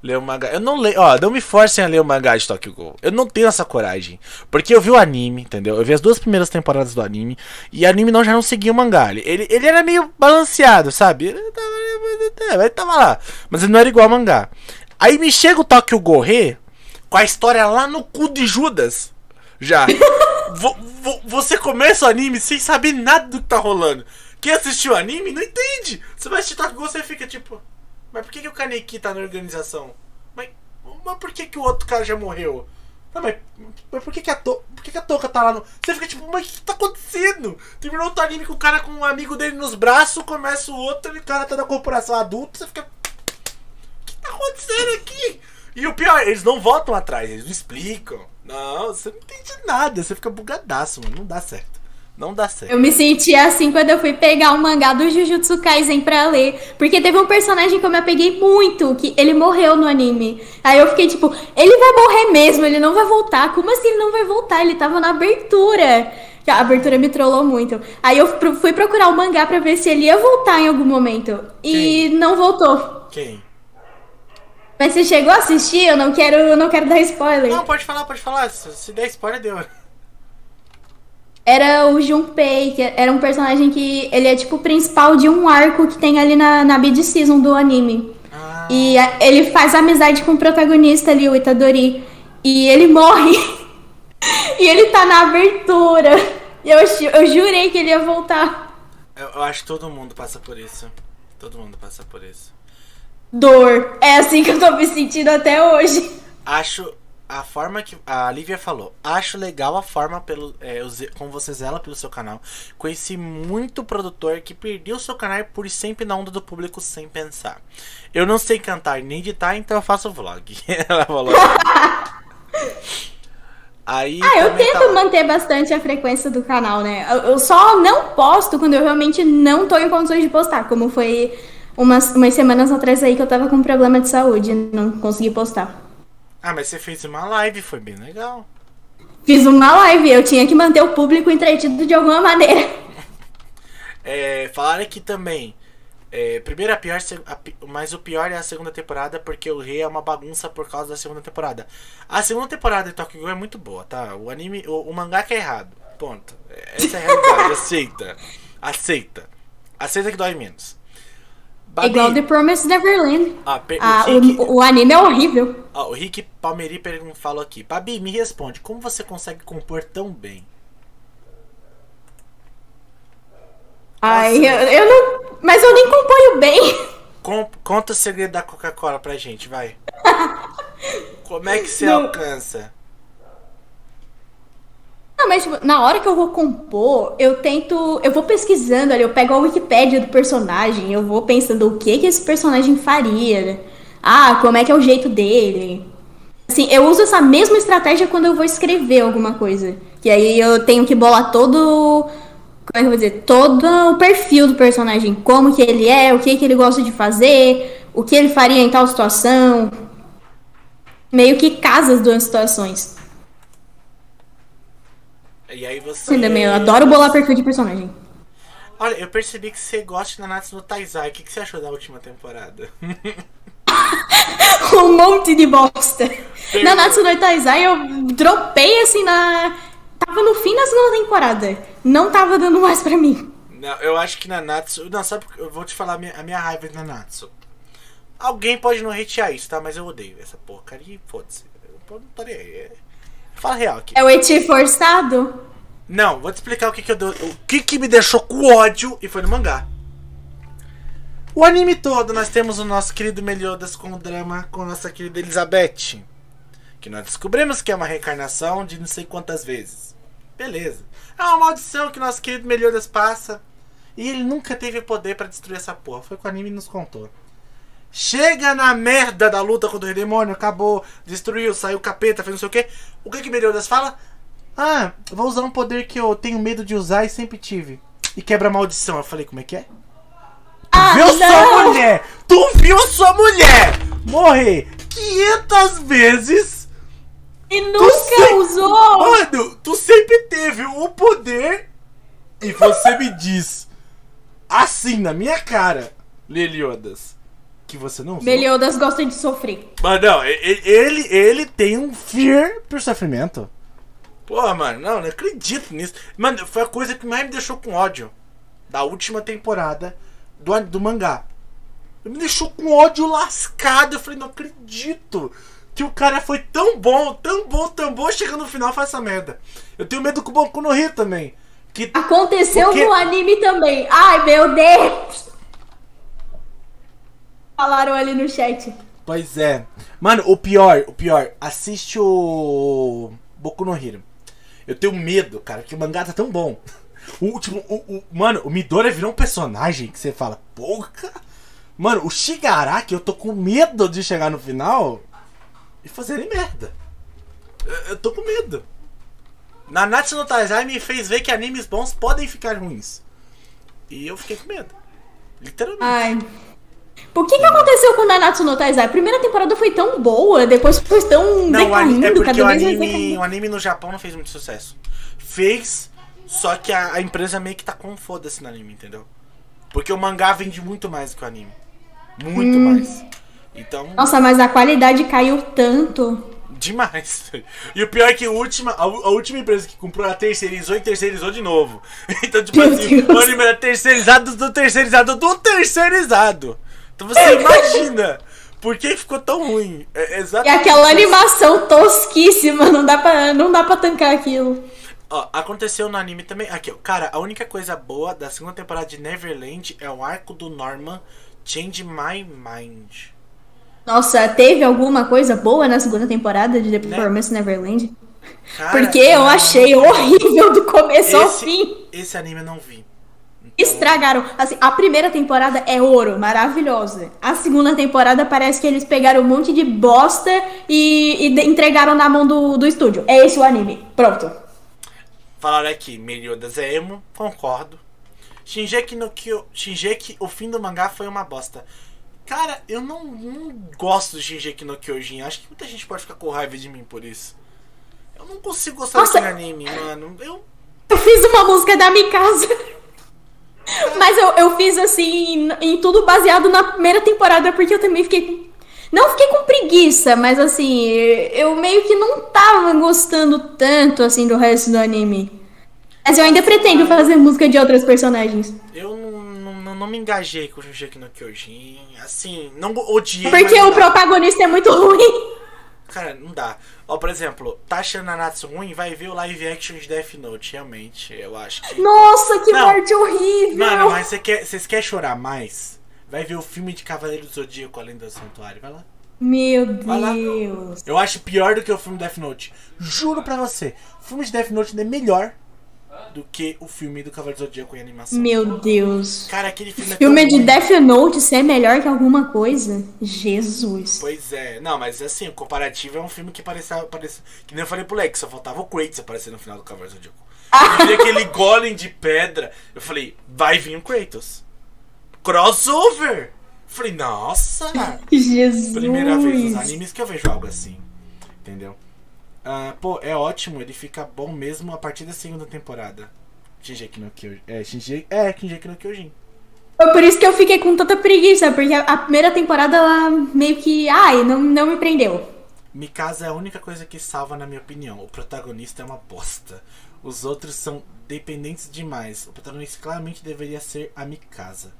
Ler o mangá. Eu não leio. Ó, não me forcem a ler o mangá de Tokyo Ghoul. Eu não tenho essa coragem. Porque eu vi o anime, entendeu? Eu vi as duas primeiras temporadas do anime. E o anime não já não seguia o mangá. Ele, ele, era meio balanceado, sabe? Ele tava, ele tava lá. Mas ele não era igual ao mangá. Aí me chega o Tokyo Re, com a história lá no cu de Judas. Já. Vo- vo- você começa o anime sem saber nada do que tá rolando. Quem assistiu o anime não entende. Você vai assistir Tokyo Ghoul você fica tipo. Mas por que, que o Kaneki tá na organização? Mas, mas por que, que o outro cara já morreu? Não, mas, mas por que, que a to, por que, que a Toca tá lá no. Você fica tipo, mas o que tá acontecendo? Terminou outro anime com o cara com um amigo dele nos braços, começa o outro e o cara tá na corporação adulta, você fica. O que tá acontecendo aqui? E o pior, eles não voltam atrás, eles não explicam. Não, você não entende nada, você fica bugadaço, mano. Não dá certo. Não dá certo. Eu me senti assim quando eu fui pegar o mangá do Jujutsu Kaisen pra ler. Porque teve um personagem que eu me apeguei muito, que ele morreu no anime. Aí eu fiquei tipo, ele vai morrer mesmo, ele não vai voltar. Como assim ele não vai voltar? Ele tava na abertura. A abertura me trollou muito. Aí eu fui procurar o mangá pra ver se ele ia voltar em algum momento. E não voltou. Quem? Mas você chegou a assistir? Eu não quero, não quero dar spoiler. Não, pode falar, pode falar. Se, se der spoiler, deu. Era o Junpei, que era um personagem que ele é tipo o principal de um arco que tem ali na, na mid season do anime. Ah. E a- ele faz amizade com o protagonista ali, o Itadori. E ele morre. e ele tá na abertura. E eu, eu jurei que ele ia voltar. Eu, eu acho que todo mundo passa por isso. Todo mundo passa por isso. Dor. É assim que eu tô me sentindo até hoje. Acho. A forma que. A Lívia falou. Acho legal a forma pelo, é, como você zela pelo seu canal. Conheci muito produtor que perdeu seu canal por sempre na onda do público sem pensar. Eu não sei cantar nem editar, então eu faço vlog. Ela falou. Aí. Ah, eu tento tá- manter bastante a frequência do canal, né? Eu, eu só não posto quando eu realmente não tô em condições de postar, como foi umas, umas semanas atrás aí que eu tava com um problema de saúde, não consegui postar. Ah, mas você fez uma live, foi bem legal. Fiz uma live, eu tinha que manter o público entretido de alguma maneira. É, falaram aqui também. É, primeiro a pior, a mas o pior é a segunda temporada, porque o rei é uma bagunça por causa da segunda temporada. A segunda temporada de Tokyo Ghoul é muito boa, tá? O anime, o, o mangá que é errado. Ponto. Essa é a realidade. aceita. Aceita. Aceita que dói menos. É Babi, igual The Promised Neverland. ah, pe- Ah, o, Rick, o, o anime é horrível. ó, o Rick Palmeri falou aqui. Babi, me responde, como você consegue compor tão bem? Ai, eu, eu não. Mas eu nem componho bem. Com- conta o segredo da Coca-Cola pra gente, vai. Como é que você Não. alcança? Não, mas tipo, na hora que eu vou compor, eu tento. Eu vou pesquisando ali, eu pego a Wikipédia do personagem, eu vou pensando o que que esse personagem faria. né? Ah, como é que é o jeito dele. Assim, eu uso essa mesma estratégia quando eu vou escrever alguma coisa. Que aí eu tenho que bolar todo. Como é que eu vou dizer? Todo o perfil do personagem. Como que ele é, o que que ele gosta de fazer, o que ele faria em tal situação. Meio que casa as duas situações. E aí você. Ainda bem, eu adoro bolar perfil de personagem. Olha, eu percebi que você gosta de Nanatsu no Taizai. O que, que você achou da última temporada? um monte de bosta. Na Natsu no Taizai eu dropei assim na. Tava no fim da segunda temporada. Não tava dando mais pra mim. Não, eu acho que Nanatsu. Não, sabe porque eu vou te falar a minha, a minha raiva de Nanatsu. Alguém pode não hatear isso, tá? Mas eu odeio essa porcaria e foda-se. Eu não tô nem aí. É- Fala real aqui. É o eti forçado? Não, vou te explicar o que que eu o que que me deixou com ódio e foi no mangá. O anime todo nós temos o nosso querido Meliodas com o drama com nossa querida Elizabeth, que nós descobrimos que é uma reencarnação de não sei quantas vezes. Beleza. É uma maldição que nosso querido Meliodas passa e ele nunca teve poder pra destruir essa porra. Foi o que o anime nos contou. Chega na merda da luta contra o demônio, acabou, destruiu, saiu capeta, fez não sei o que. O que que Meliodas fala? Ah, vou usar um poder que eu tenho medo de usar e sempre tive. E quebra a maldição. Eu falei, como é que é? Ah, viu sua não! mulher? Tu viu sua mulher morrer 500 vezes? E nunca sei- usou! Mano, tu sempre teve o poder e você me diz assim na minha cara, Leliodas, que você não. Meliodas gosta de sofrer. Mas não, ele, ele tem um fear por sofrimento. Pô, mano, não, não acredito nisso. Mano, foi a coisa que mais me deixou com ódio da última temporada do, do mangá. Me deixou com ódio lascado. Eu falei, não acredito que o cara foi tão bom, tão bom, tão bom, chega no final e faz essa merda. Eu tenho medo com o Boku no Rio também. Que Aconteceu Porque- no anime também. Ai, meu Deus! Falaram ali no chat. Pois é. Mano, o pior, o pior, assiste o Boku no Hero. Eu tenho medo, cara, que o mangá tá tão bom. O último, o, o- mano, o Midoriya virou um personagem que você fala, porra. Mano, o Shigaraki, eu tô com medo de chegar no final e fazerem merda. Eu, eu tô com medo. Nanatsu no Taizai me fez ver que animes bons podem ficar ruins. E eu fiquei com medo. Literalmente. Ai. Por que que aconteceu com Nanatsu no Taizai? A primeira temporada foi tão boa, depois foi tão Não, ani- decaindo, é porque cada o vez mais anime, decaindo. o anime no Japão não fez muito sucesso. Fez, só que a, a empresa meio que tá com foda-se no anime, entendeu? Porque o mangá vende muito mais do que o anime. Muito Hum. mais. Então, Nossa, mas a qualidade caiu tanto. demais. E o pior é que a última, a, a última empresa que comprou, ela terceirizou e terceirizou de novo. Então, tipo Meu assim, Deus. o anime era terceirizado do terceirizado do terceirizado. Então você imagina por que ficou tão ruim. É E exatamente aquela isso. animação tosquíssima, não dá pra, não dá pra tancar aquilo. Ó, aconteceu no anime também. Aqui, ó. Cara, a única coisa boa da segunda temporada de Neverland é o arco do Norman Change My Mind. Nossa, teve alguma coisa boa na segunda temporada de The Performance Neverland? Cara, Porque eu achei horrível do começo ao esse, fim. esse anime eu não vi. Estragaram. Assim, a primeira temporada é ouro, maravilhosa. A segunda temporada parece que eles pegaram um monte de bosta e, e entregaram na mão do, do estúdio. É esse o anime. Pronto. Falaram aqui, Meliodas é emo, concordo. Shingeki no Kyo... Shingeki, o fim do mangá foi uma bosta. Cara, eu não, não gosto de Shingeki no Kyojin. Acho que muita gente pode ficar com raiva de mim por isso. Eu não consigo gostar Nossa. daquele anime, mano. Eu... Eu fiz uma música da Mikasa. Mas eu, eu fiz assim, em tudo baseado na primeira temporada, porque eu também fiquei. Não fiquei com preguiça, mas assim, eu meio que não tava gostando tanto assim do resto do anime. Mas eu ainda pretendo fazer música de outros personagens. Eu não, não, não- não me engajei com Shingeki no Kyojin. Assim, não odiei. Porque não o dá. protagonista é muito ruim. Cara, não dá. Ó, por exemplo, tá achando Nanatsu ruim? Vai ver o live action de Death Note, realmente. Eu acho que. Nossa, que Não. morte horrível! Mano, mas você quer, vocês querem chorar mais? Vai ver o filme de Cavaleiro do Zodíaco além do Santuário. Vai lá. Meu Vai lá. Deus. Eu acho pior do que o filme Death Note. Juro pra você. O filme de Death Note ainda é melhor do que o filme do Cavaleiro do Zodíaco em animação. Meu Deus. Cara, aquele filme é Filme tão de. Death Note ser melhor que alguma coisa? Jesus. Pois é. Não, mas assim, o comparativo é um filme que parecia... parecia que nem eu falei pro Lex, só faltava o Kratos aparecer no final do Cavaleiro do Zodíaco. Eu vi aquele golem de pedra. Eu falei, vai vir o Kratos. Crossover! Falei, nossa! Jesus. Primeira vez nos animes que eu vejo algo assim. Entendeu? Ah, pô, é ótimo, ele fica bom mesmo a partir da segunda temporada. Shingeki no Kyojin. É, Shingeki, é, Shingeki no Kyojin. Foi por isso que eu fiquei com tanta preguiça, porque a a primeira temporada ela meio que. Ai, não, não me prendeu. Mikasa é a única coisa que salva, na minha opinião. O protagonista é uma bosta. Os outros são dependentes demais. O protagonista claramente deveria ser a Mikasa.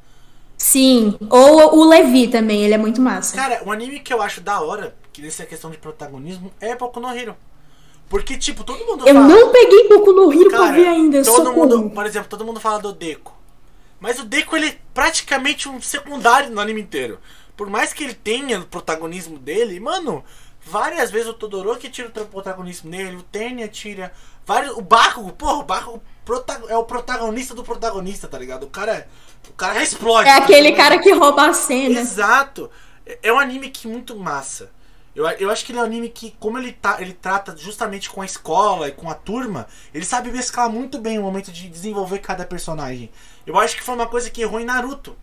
Sim. Ou o Levi também, ele é muito massa. Cara, um anime que eu acho da hora, que nessa questão de protagonismo, é Boku no Hero. Porque, tipo, todo mundo Eu fala... não peguei pouco no Rio pra ver ainda, todo socorro. mundo, por exemplo, todo mundo fala do Deco. Mas o Deco ele é praticamente um secundário no anime inteiro. Por mais que ele tenha o protagonismo dele, mano, várias vezes o Todoroki tira o protagonismo dele, o Tenya tira, vários, o Bakugo, porra, o Bakugo prota- é o protagonista do protagonista, tá ligado? O cara, o cara explode. É aquele cara que rouba a cena. Exato. É- É um anime que muito massa. Eu, eu acho que ele é um anime que, como ele, tá, ele trata justamente com a escola e com a turma, ele sabe mesclar muito bem o momento de desenvolver cada personagem. Eu acho que foi uma coisa que errou em Naruto.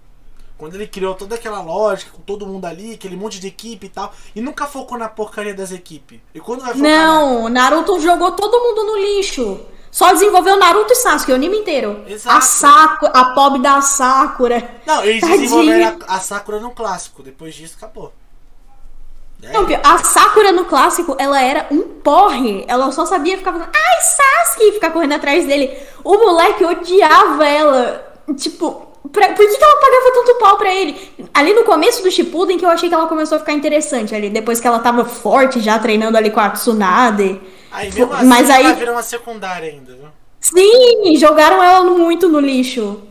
Quando ele criou toda aquela lógica com todo mundo ali, aquele monte de equipe e tal, e nunca focou na porcaria das equipes. E quando vai focar na- Não, Naruto jogou todo mundo no lixo. Só desenvolveu Naruto e Sasuke o anime inteiro. Exato. A Sakura, a pobre da Sakura. Não, eles Tadinha. desenvolveram a, a Sakura no clássico. Depois disso, acabou. É, Não, a Sakura no clássico, ela era um porre. Ela só sabia ficar falando, ai, Sasuke, e ficar correndo atrás dele. O moleque odiava ela. Tipo, pra- por que, que ela pagava tanto pau pra ele? Ali no começo do Shippuden que eu achei que ela começou a ficar interessante ali. Depois que ela tava forte já treinando ali com a Tsunade. Aí mesmo assim, Mas aí- ela virou uma secundária ainda, viu? Sim, jogaram ela muito no lixo.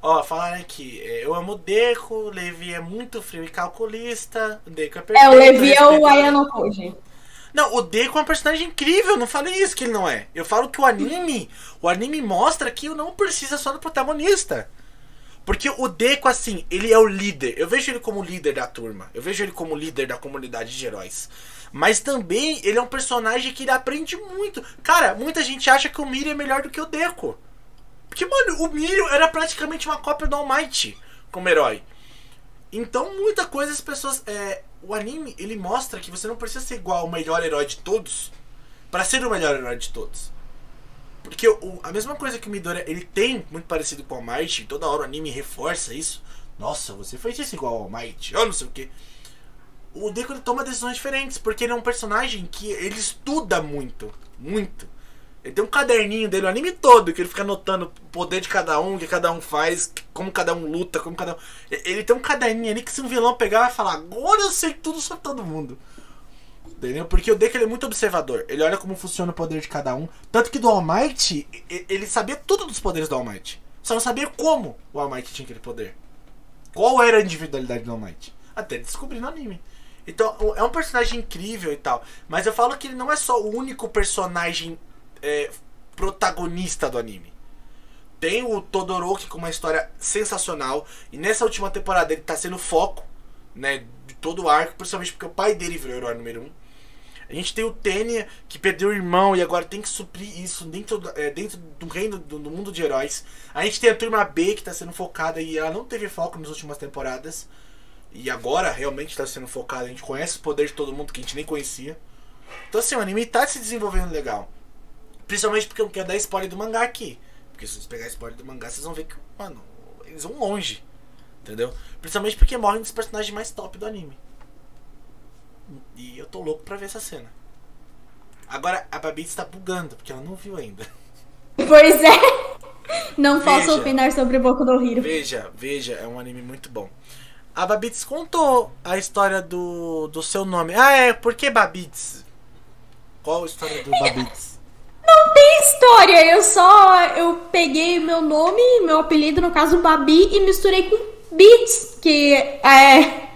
Ó, falaram aqui, é, eu amo o Deco, o Levi é muito frio e calculista, o Deco é perfeito. É, o Levi é o. Ayano Koji. Não, o Deco é um personagem incrível, não falei isso que ele não é. Eu falo que o anime, o anime mostra que não precisa só do protagonista. Porque o Deco, assim, ele é o líder. Eu vejo ele como líder da turma. Eu vejo ele como líder da comunidade de heróis. Mas também ele é um personagem que ele aprende muito. Cara, muita gente acha que o Miri é melhor do que o Deco. Porque, mano, o Miri era praticamente uma cópia do All Might como herói. Então, muita coisa as pessoas. É, o anime, ele mostra que você não precisa ser igual ao melhor herói de todos para ser o melhor herói de todos. Porque o- a mesma coisa que o Midoriya, ele tem muito parecido com o All Might, toda hora o anime reforça isso. Nossa, você fez isso igual ao All Might, eu não sei o que. O Deku ele toma decisões diferentes, porque ele é um personagem que ele estuda muito, muito. Ele tem um caderninho dele, o anime todo, que ele fica anotando o poder de cada um, o que cada um faz, como cada um luta, como cada um. Ele tem um caderninho ali que se um vilão pegar vai falar, agora eu sei tudo sobre todo mundo. Entendeu? Porque o Deku ele é muito observador. Ele olha como funciona o poder de cada um. Tanto que do All Might, ele sabia tudo dos poderes do All Might. Só não sabia como o All Might tinha aquele poder. Qual era a individualidade do All Might. Até descobrir no anime. Então, é um personagem incrível e tal. Mas eu falo que ele não é só o único personagem é, protagonista do anime. Tem o Todoroki com uma história sensacional. E nessa última temporada ele tá sendo foco, né? De todo o arco, principalmente porque o pai dele virou herói número um. A gente tem o Tenya, que perdeu o irmão e agora tem que suprir isso dentro, do- é, dentro do reino do, do mundo de heróis. A gente tem a turma B que tá sendo focada e ela não teve foco nas últimas temporadas. E agora realmente tá sendo focada. A gente conhece o poder de todo mundo que a gente nem conhecia. Então assim, o anime tá se desenvolvendo legal. Principalmente porque eu não quero dar spoiler do mangá aqui. Porque se vocês pegarem spoiler do mangá, vocês vão ver que, mano, eles vão longe. Entendeu? Principalmente porque morrem dos personagens mais top do anime. E eu tô louco pra ver essa cena. Agora a Babi está bugando, porque ela não viu ainda. Pois é. Não posso Veja. opinar sobre Boku no Hero. Veja, veja, é um anime muito bom. A Babitz contou a história do, do seu nome. Ah, é, por que Babitz? Qual a história do Babitz? Tem história, eu só eu peguei meu nome, meu apelido, no caso Babi, e misturei com Beats, que é.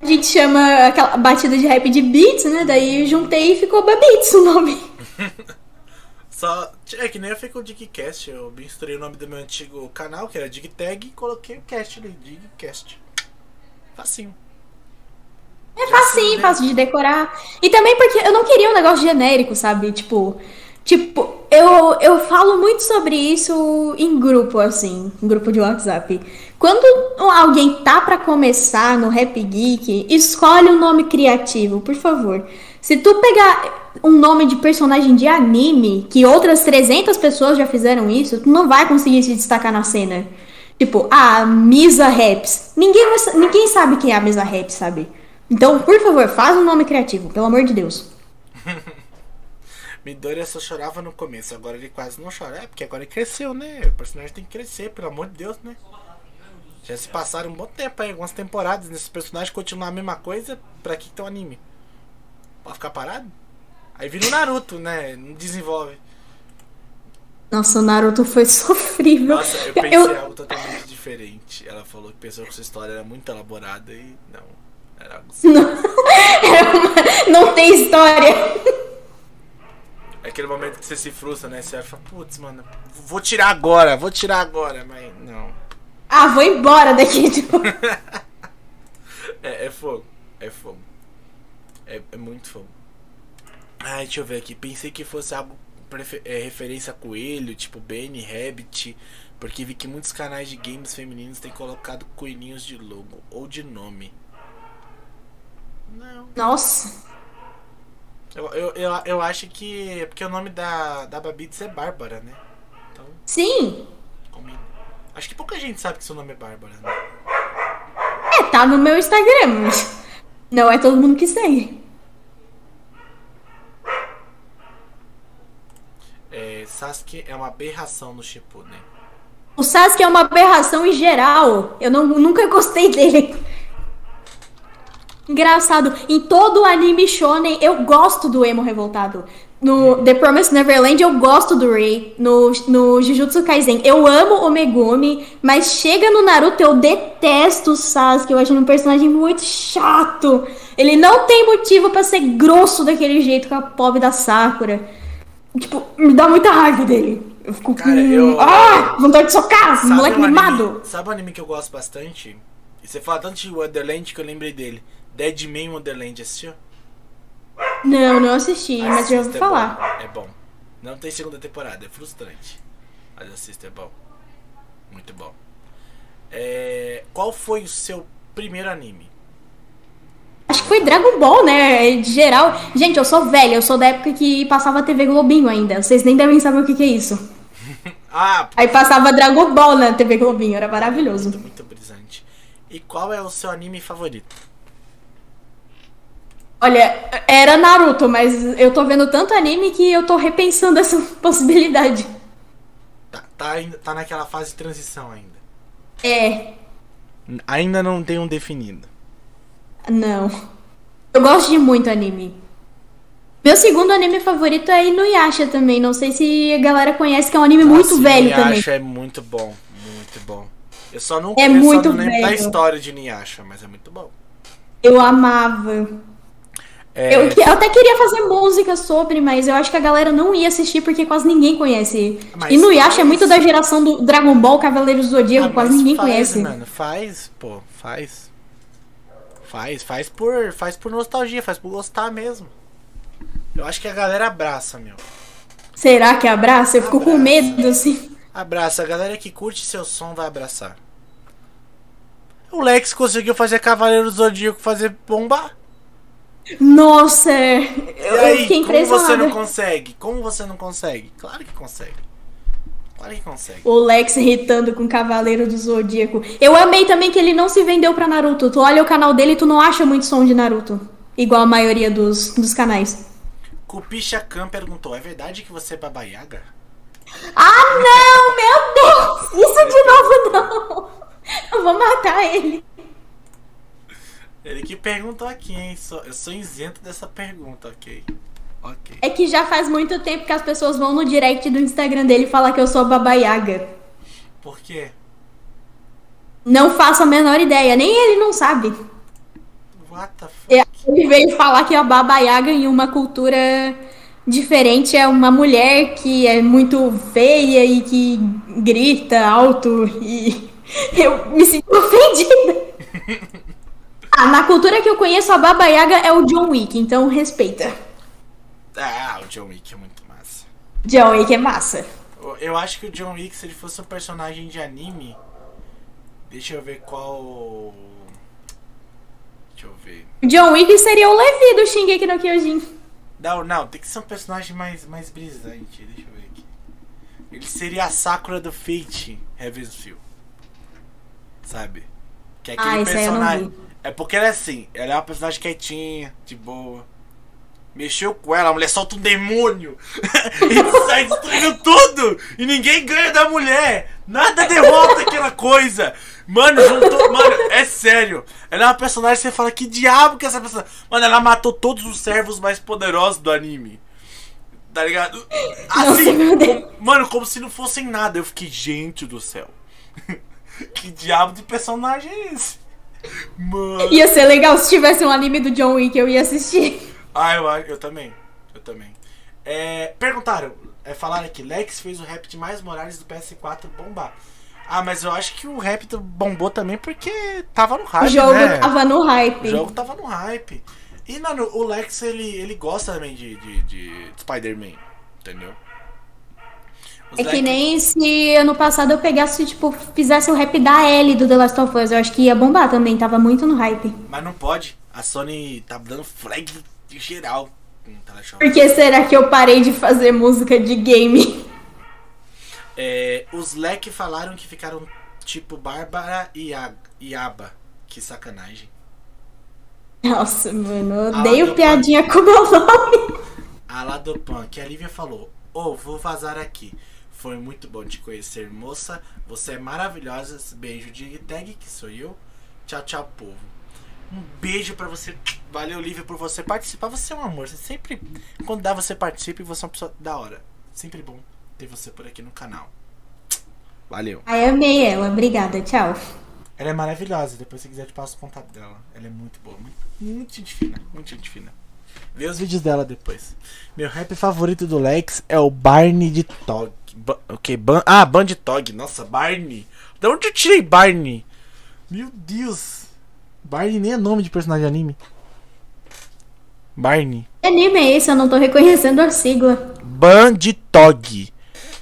A gente chama aquela batida de rap de beats, né? Daí juntei e ficou Babits o nome. Só. É que nem eu fiz com o Digcast. Eu misturei o nome do meu antigo canal, que era Digtag, e coloquei o cast ali, Digcast. Facinho. É facinho, sei, fácil de decorar. E também porque eu não queria um negócio genérico, sabe? Tipo, tipo, eu, eu falo muito sobre isso em grupo, assim, em grupo de WhatsApp. Quando alguém tá pra começar no Rap Geek, escolhe um nome criativo, por favor. Se tu pegar um nome de personagem de anime, que outras 300 pessoas já fizeram isso, tu não vai conseguir se destacar na cena. Tipo, a Misa Raps. Ninguém, ninguém sabe quem é a Misa Raps, sabe? Então, por favor, faz um nome criativo, pelo amor de Deus. Midoriya só chorava no começo, agora ele quase não chora. É, porque agora ele cresceu, né? O personagem tem que crescer, pelo amor de Deus, né? Já se passaram um bom tempo aí, algumas temporadas nesse personagem continuar a mesma coisa, pra que tem um anime? Pode ficar parado? Aí vira o Naruto, né? Não desenvolve. Nossa, o Naruto foi sofrível. Nossa, eu pensei algo totalmente diferente. Ela falou que pensou que sua história era muito elaborada e não. Era algo assim. Não tem história. É aquele momento que você se frustra, né? Você fala, putz, mano, vou tirar agora, vou tirar agora, mas não. Ah, vou embora daqui. Tipo. É, é fogo. É fogo. É, é muito fogo. Ai, deixa eu ver aqui. Pensei que fosse algo é, referência a coelho, tipo Benny, Rabbit. Porque vi que muitos canais de games femininos têm colocado coelhinhos de logo ou de nome. Não. Nossa. Eu, eu, eu, eu acho que. é Porque o nome da, da Babitz é Bárbara, né? Então, Sim. combina. Acho que pouca gente sabe que seu nome é Bárbara, né? É, tá no meu Instagram, mas não é todo mundo que segue. É, Sasuke é uma aberração no Shippuden. O Sasuke é uma aberração em geral. Eu não, nunca gostei dele. Engraçado, em todo anime shonen eu gosto do emo revoltado. No The Promised Neverland eu gosto do Rei. No, no Jujutsu Kaisen eu amo o Megumi. Mas chega no Naruto eu detesto o Sasuke. Eu acho ele um personagem muito chato. Ele não tem motivo pra ser grosso daquele jeito com a pobre da Sakura. Tipo, me dá muita raiva dele. Eu fico Cara, com. eu- Ah! Vontade de socar! Sabe moleque um anime- mimado! Sabe um anime que eu gosto bastante? E você fala tanto de Wonderland que eu lembrei dele. Deadman Wonderland, assistiu? Não, não assisti, mas já ouvi Assista, é falar. bom, É bom. Não tem segunda temporada, é frustrante. Mas assista, é bom. Muito bom. É, Qual foi o seu primeiro anime? Acho que foi Dragon Ball, né? De geral. Gente, eu sou velha, eu sou da época que passava TV Globinho ainda. Vocês nem devem saber o que, que é isso. Ah, Aí passava Dragon Ball na TV Globinho, era maravilhoso. muito, muito brisante. E qual é o seu anime favorito? Olha, era Naruto, mas eu tô vendo tanto anime que eu tô repensando essa possibilidade. Tá, tá, tá naquela fase de transição ainda. É, Ainda não tem um definido. não. Eu gosto de muito anime. Meu segundo anime favorito é Inuyasha também. Não sei se a galera conhece, que é um anime muito velho Inuyasha também. é muito bom, muito bom. Eu só não É conheço muito nem da velho. história de Inuyasha, mas é muito bom. Eu amava. É, Eu, eu até queria fazer música sobre, mas eu acho que a galera não ia assistir porque quase ninguém conhece. Mas e no Yasha é muito da geração do Dragon Ball, Cavaleiros do Zodíaco, ah, quase ninguém faz, conhece. Mano, faz, pô, faz. Faz, faz por, faz por nostalgia, faz por gostar mesmo. Eu acho que a galera abraça, meu. Será que abraça? Eu fico com Abraça. medo, assim. Abraça, a galera que curte seu som vai abraçar. O Lex conseguiu fazer Cavaleiro do Zodíaco fazer bombar. Nossa, E eu, eu aí, fiquei como você impressionada. não consegue? Como você não consegue? Claro que consegue. Claro que consegue. O Lex irritando com o Cavaleiro do Zodíaco. Eu amei também que ele não se vendeu pra Naruto. Tu olha o canal dele e tu não acha muito som de Naruto. Igual a maioria dos, dos canais. Kupisha Khan perguntou: é verdade que você é Baba Yaga? Ah, não! Meu Deus! Isso de novo não! Eu vou matar ele. Ele que perguntou aqui, hein? Eu sou isento dessa pergunta, ok? Ok. É que já faz muito tempo que as pessoas vão no direct do Instagram dele falar que eu sou Baba Yaga. Por quê? Não faço a menor ideia, nem ele não sabe. What the fuck? É, Ele veio falar que a Baba Yaga em uma cultura diferente é uma mulher que é muito feia e que grita alto e eu me sinto ofendida. Ah, na cultura que eu conheço, a Baba Yaga é o John Wick, então respeita. Ah, o John Wick é muito massa. John Wick é massa. Eu- acho que o John Wick, se ele fosse um personagem de anime. Deixa eu ver qual. Deixa eu ver. John Wick seria o Levi do Shingeki no Kyojin. Não, não, tem que ser um personagem mais, mais brisante. Deixa eu ver aqui. Ele seria a Sakura do Fate Heavensfield. Sabe? Que é aquele Ah, personagem. É porque ela é assim, ela é uma personagem quietinha, de boa. Mexeu com ela, a mulher solta um demônio e sai destruindo tudo! E ninguém ganha da mulher! Nada derrota aquela coisa! Mano, juntou. Mano, é sério. Ela é uma personagem que você fala, que diabo que é essa personagem? Mano, ela matou todos os servos mais poderosos do anime. Tá ligado? Assim, como- mano, como se não fossem nada. Eu fiquei, gente do céu. que diabo de personagem é esse? Mano. Ia ser legal se tivesse um anime do John Wick, eu ia assistir. Ah, eu, eu também. Eu também. É, perguntaram, é, falaram aqui, Lex fez o rap de mais Morales do PS4 bombar. Ah, mas eu acho que o rap bombou também porque tava no O hype, jogo né? tava no O hype. jogo tava no hype. E, mano, o Lex, ele, ele gosta também de, de, de Spider-Man, entendeu? É que nem se ano passado eu pegasse, tipo, fizesse o rap da Ellie do The Last of Us. Eu acho que ia bombar também, tava muito no hype. Mas não pode. A Sony tá dando flag geral com o. Por que será que eu parei de fazer música de game? É, os leque falaram que ficaram tipo Bárbara e, a, e Aba. Que sacanagem. Nossa, mano, eu odeio piadinha com meu nome. A Ladopan, que a Lívia falou: Ô, vou vazar aqui. Foi muito bom te conhecer, moça. Você é maravilhosa. Beijo de tag, que sou eu. Tchau, tchau, povo. Um beijo pra você. Valeu, Lívia, por você participar. Você é um amor. Você sempre. Quando dá, você participa e você é uma pessoa da hora. Sempre bom ter você por aqui no canal. Valeu. Ai, amei ela, obrigada, tchau. Ela é maravilhosa. Depois, se quiser, te passo o contato dela. Ela é muito boa. Muito, muito gente fina. Muito gente fina. Vê os vídeos dela depois. Meu rap favorito do Lex é o Barney de Tog. Ba o que? Ban ah, Band Tog. Nossa, Barney. Da onde eu tirei Barney? Meu Deus. Barney nem é nome de personagem de anime. Barney. Que anime é esse? Eu não tô reconhecendo a sigla. Band Tog.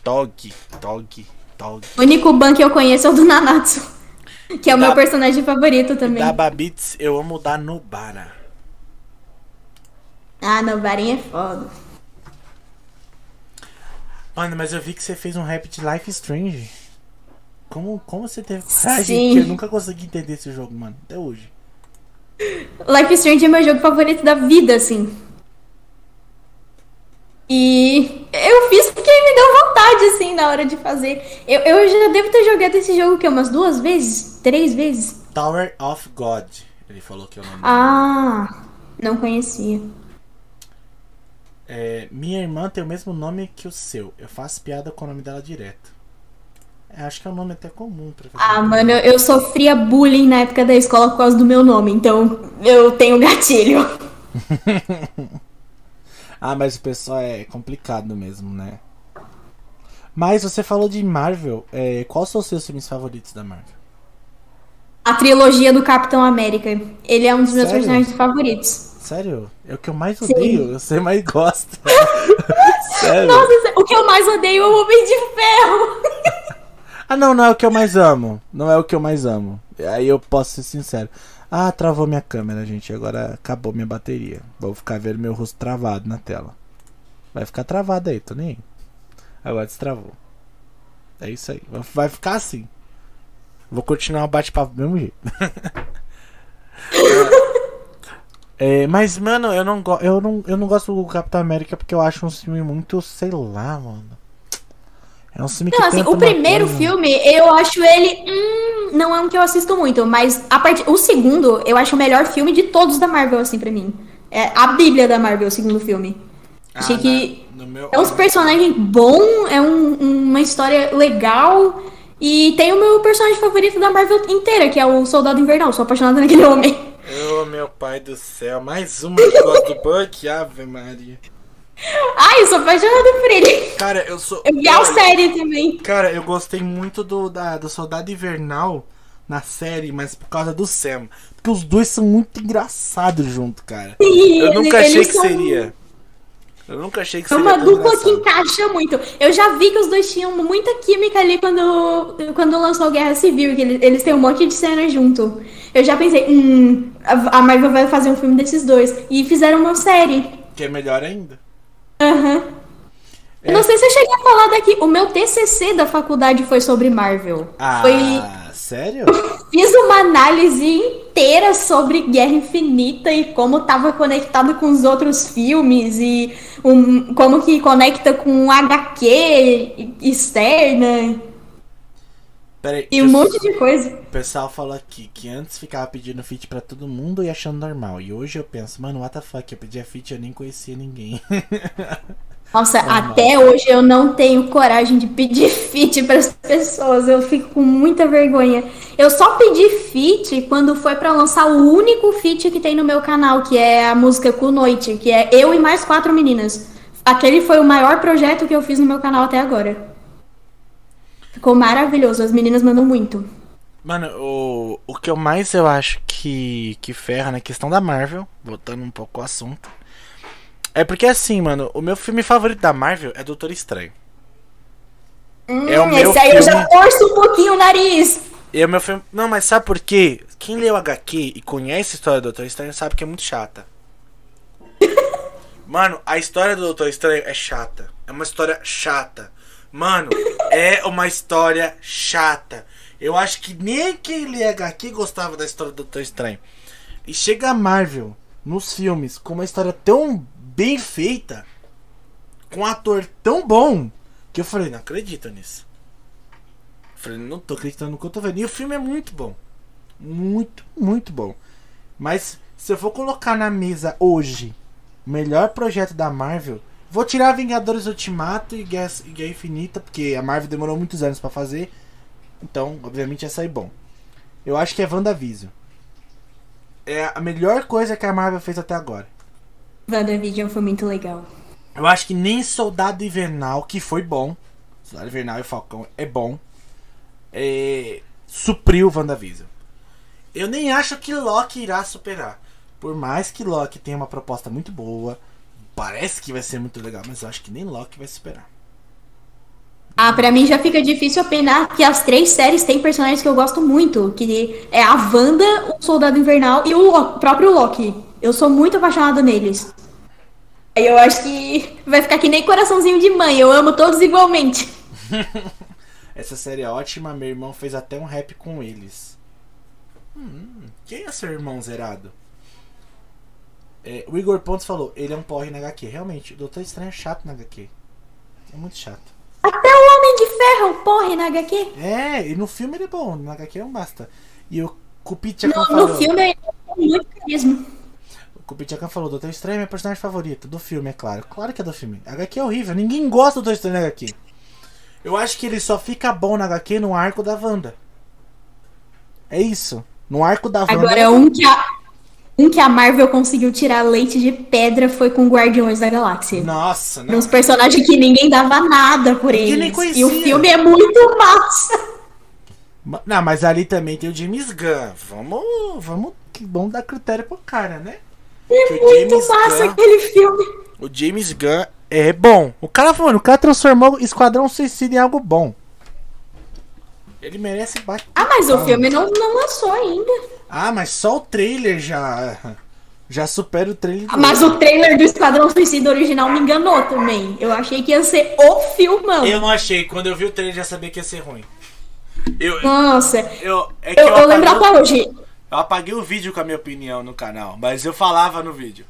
Tog, Tog, Tog. O único ban que eu conheço é o do Nanatsu. Que é o Da- meu personagem favorito também. Da Babits, eu amo da Nobara. Ah, não, Barinha é foda. Mano, mas eu vi que você fez um rap de Life Strange. Como, como você teve coragem? Sim. Eu nunca consegui entender esse jogo, mano. Até hoje. Life Strange é meu jogo favorito da vida, assim. E eu fiz porque me deu vontade, assim, na hora de fazer. Eu, eu já devo ter jogado esse jogo que umas duas vezes? Três vezes? Tower of God. Ele falou que é o nome. Ah, não conhecia. É, minha irmã tem o mesmo nome que o seu. Eu faço piada com o nome dela direto. É, acho que é um nome até comum pra fazer. Ah, mano, eu, eu sofria bullying na época da escola por causa do meu nome, então eu tenho gatilho. Ah, mas o pessoal é complicado mesmo, né? Mas você falou de Marvel. É, quais são os seus filmes favoritos da Marvel? A trilogia do Capitão América. Ele é um dos meus Sério? personagens favoritos. Sério? É o que eu mais Sim. odeio. Você mais gosta. Sério? Nossa, o que eu mais odeio é o Homem de Ferro. Ah, não, não é o que eu mais amo. Não é o que eu mais amo. Aí eu posso ser sincero. Ah, travou minha câmera, gente. Agora acabou minha bateria. Vou ficar vendo meu rosto travado na tela. Vai ficar travado aí, tô nem aí. Agora destravou. É isso aí. Vai ficar assim. Vou continuar o bate-papo do mesmo jeito. É, mas, mano, eu não, eu, não, eu não gosto do Capitão América porque eu acho um filme muito, sei lá, mano. É um filme que Não, assim, tenta o primeiro coisa- filme, eu acho ele. Hum, não é um que eu assisto muito, mas a part... o segundo, eu acho o melhor filme de todos da Marvel, assim, pra mim. É a Bíblia da Marvel, o segundo filme. Ah, Achei que na- no meu- é uns personagens bom, é um- uma história legal. E tem o meu personagem favorito da Marvel inteira, que é o Soldado Invernal. Sou apaixonada naquele homem. Ô, meu pai do céu, mais uma do Buck, Ave Maria. Ai, eu sou apaixonada por ele. Cara, eu sou. Eu vi a série também. Cara, eu gostei muito do, da, do Soldado Invernal na série, mas por causa do Sam. Porque os dois são muito engraçados junto, cara. E Eu nunca achei que são- seria. Eu nunca achei que É seria. uma dupla que encaixa muito. Eu já vi que os dois tinham muita química ali quando, quando lançou Guerra Civil, que eles, eles têm um monte de cena junto. Eu já pensei, hum, a Marvel vai fazer um filme desses dois. E fizeram uma série. Que é melhor ainda. Aham. Eu não sei se eu cheguei a falar daqui. O meu TCC da faculdade foi sobre Marvel. Ah, Foi, sério? fiz uma análise inteira sobre Guerra Infinita e como tava conectado com os outros filmes e um- como que conecta com o HQ externa Peraí. e um monte de coisa. O pessoal falou aqui que antes ficava pedindo feat pra todo mundo e achando normal. E hoje eu penso, mano, what the fuck, eu pedia feat e eu nem conhecia ninguém. Nossa, até hoje eu não tenho coragem de pedir feat para as pessoas. Eu fico com muita vergonha. Eu só pedi feat quando foi pra lançar o único feat que tem no meu canal, que é a música Com Noite, que é eu e mais quatro meninas. Aquele foi o maior projeto que eu fiz no meu canal até agora. Ficou maravilhoso, as meninas mandam muito. Mano, o, o que eu mais eu acho que, que ferra na questão da Marvel, voltando um pouco ao assunto, é porque assim, mano, o meu filme favorito da Marvel é Doutor Estranho. é o Hum, meu esse aí eu já filme. torço um pouquinho o nariz. É o meu filme. Não, mas sabe por quê? Quem leu HQ e conhece a história do Doutor Estranho sabe que é muito chata. Mano, a história do Doutor Estranho é chata. É uma história chata. Mano, é uma história chata. Eu acho que nem quem lê HQ gostava da história do Doutor Estranho. E chega a Marvel nos filmes com uma história tão bem feita, com um ator tão bom, que eu falei, não acredito nisso. Eu falei, não tô acreditando no que eu tô vendo. E o filme é muito bom. Muito, muito bom. Mas se eu for colocar na mesa hoje o melhor projeto da Marvel, vou tirar Vingadores Ultimato e Guerra, e Guerra Infinita, porque a Marvel demorou muitos anos pra fazer. Então, obviamente, ia sair bom. Eu acho que é WandaVision. É a melhor coisa que a Marvel fez até agora. WandaVision foi muito legal. Eu acho que nem Soldado Invernal, que foi bom. Soldado Invernal e Falcão é bom. É, supriu WandaVision. Eu nem acho que Loki irá superar. Por mais que Loki tenha uma proposta muito boa, parece que vai ser muito legal, mas eu acho que nem Loki vai superar. Ah, pra mim já fica difícil opinar que as três séries têm personagens que eu gosto muito, que é a Wanda, o Soldado Invernal e o Lo- próprio Loki. Eu sou muito apaixonada neles. Aí eu acho que vai ficar que nem coraçãozinho de mãe, eu amo todos igualmente. Essa série é ótima, meu irmão fez até um rap com eles. Hum, quem é seu irmão zerado? É, o Igor Pontes falou, ele é um porre na HQ. Realmente, o Doutor Estranho é chato na HQ. É muito chato. Até o Homem de Ferro, porra, na HQ. É, e no filme ele é bom, na HQ não basta. E o Kupitiakan No, falou. no filme ele tem muito carisma. O Kupitiakan falou, Doutor Estranho é meu personagem favorito. Do filme, é claro. Claro que é do filme. A HQ é horrível, ninguém gosta do Doutor Estranho na HQ. Eu acho que ele só fica bom na HQ no arco da Wanda. É isso. No arco da Wanda. Agora, um que, a, um que a Marvel conseguiu tirar leite de pedra foi com Guardiões da Galáxia. Nossa, Uns personagens que ninguém dava nada por Ninguém nem eles. conhecia. E o filme é muito massa. Ma- Não, mas ali também tem o James Gunn. Vamos, vamos, que bom dar critério pro cara, né? É muito James massa Gunn- aquele filme. O James Gunn é bom. O cara, mano, o cara transformou Esquadrão Suicida em algo bom. Ele merece bate. Ah, mas o filme não, não lançou ainda. Ah, mas só o trailer já já supera o trailer. do- Mas o trailer do Esquadrão Suicida original me enganou também. Eu achei que ia ser o filmão. Eu não achei. Quando eu vi o trailer já sabia que ia ser ruim. Eu, Nossa, eu, é que eu, eu, eu lembro até hoje. Eu apaguei o vídeo com a minha opinião no canal, mas eu falava no vídeo.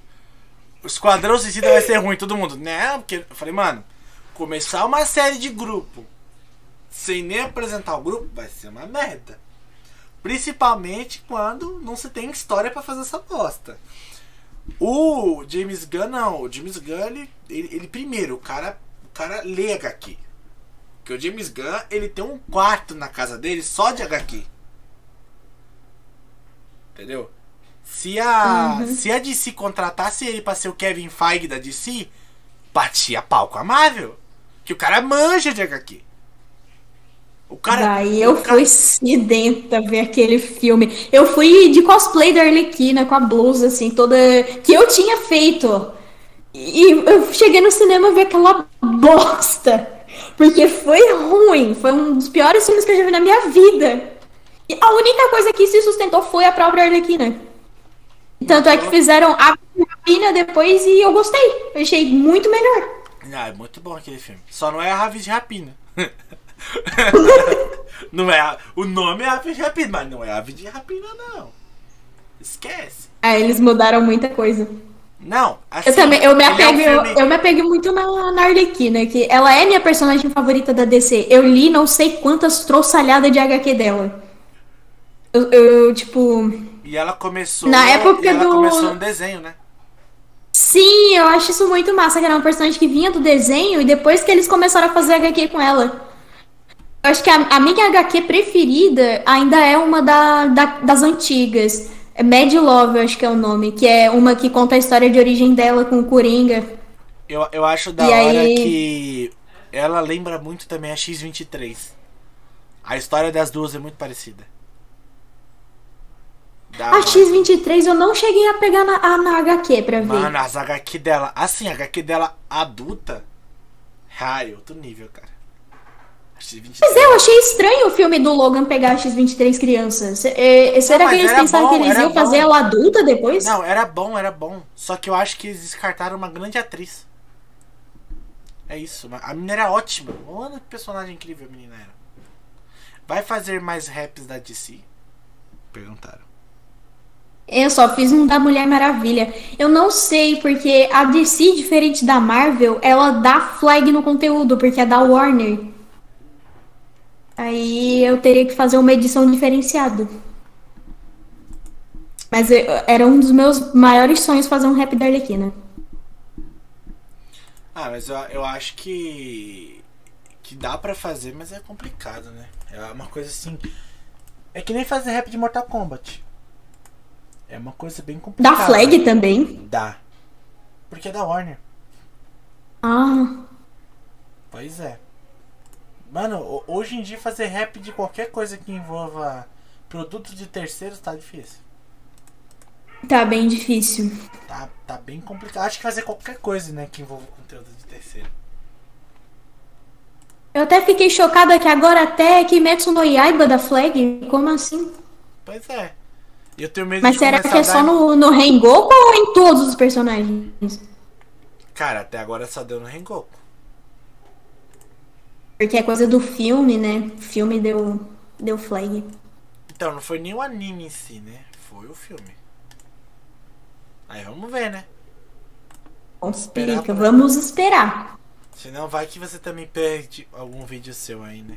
O Esquadrão Suicida vai ser ruim, todo mundo. Né? Porque eu falei, mano, começar uma série de grupo sem nem apresentar o grupo vai ser uma merda. Principalmente quando não se tem história pra fazer essa bosta. O James Gunn não, o James Gunn ele, ele, ele primeiro, o cara, o cara lê HQ. Porque o James Gunn, ele tem um quarto na casa dele só de HQ. Entendeu? Se a, se a DC contratasse ele pra ser o Kevin Feige da DC, batia pau com a Marvel. Que o cara manja de HQ. O cara. Daí eu cara- fui sedenta ver aquele filme. Eu fui de cosplay da Arlequina com a blusa, assim, toda. que eu tinha feito. E eu cheguei no cinema vi aquela bosta. Porque foi ruim. Foi um dos piores filmes que eu já vi na minha vida. E a única coisa que se sustentou foi a própria Arlequina. Tanto é que fizeram a Rapina depois e eu gostei. Eu achei muito melhor. Ah, é muito bom aquele filme. Só não é a Aves de Rapina. não é a- o nome é Aves de Rapina, mas não é Aves de Rapina, não. Esquece. Aí eles mudaram muita coisa. Não, assim, Eu também, eu me ele é um apego, filme- eu me apego muito na, na Arlequina, que ela é minha personagem favorita da DC. Eu li não sei quantas troçalhadas de HQ dela. Eu, eu, tipo. E ela começou. Na época ela do- começou no desenho, né? Sim, eu acho isso muito massa, que era um personagem que vinha do desenho e depois que eles começaram a fazer HQ com ela. Eu acho que a, a minha HQ preferida ainda é uma da, da- das antigas. É Mad Love, eu acho que é o nome, que é uma que conta a história de origem dela com o Coringa. Eu, eu acho da E hora aí- que ela lembra muito também a X-23. A história das duas é muito parecida. Da- A X-23 eu não cheguei a pegar na, na HQ pra ver. Mano, as HQ dela, assim, a HQ dela adulta. Ai, outro nível, cara. A X-23. Mas é, eu achei estranho o filme do Logan pegar a X-23 crianças. É, será mas que eles pensaram bom, que eles iam fazer bom. ela adulta depois? Não, era bom, era bom. Só que eu acho que eles descartaram uma grande atriz. É isso, a menina era ótima. Olha que personagem incrível a menina era. Vai fazer mais raps da DC? Perguntaram. Eu só fiz um da Mulher Maravilha. Eu não sei, porque a DC, diferente da Marvel, ela dá flag no conteúdo, porque é da Warner. Aí eu teria que fazer uma edição diferenciada. Mas eu- era um dos meus maiores sonhos fazer um rap da Arlequina. Ah, mas eu, eu acho que. Que dá pra fazer, mas é complicado, né? É uma coisa assim. É que nem fazer rap de Mortal Kombat. É uma coisa bem complicada. Da flag também? Dá. Porque é da Warner. Ah, Pois é. Mano, ho- hoje em dia fazer rap de qualquer coisa que envolva produtos de terceiros tá difícil. tá bem difícil. Tá, tá bem complicado. Acho que fazer qualquer coisa, né, que envolva conteúdo de terceiro. Eu até fiquei chocada que agora até Kimetsu no Yaiba da flag. Como assim? Pois é. Eu tenho medo Mas de será que é só no, no Rengoku ou em todos os personagens? Cara, até agora só deu no Rengoku. Porque é coisa do filme, né? O filme deu, deu flag. Então, não foi nem o anime em si, né? Foi o filme. Aí vamos ver, né? Vamos Esperar pra- vamos esperar. Senão vai que você também perde algum vídeo seu aí, né?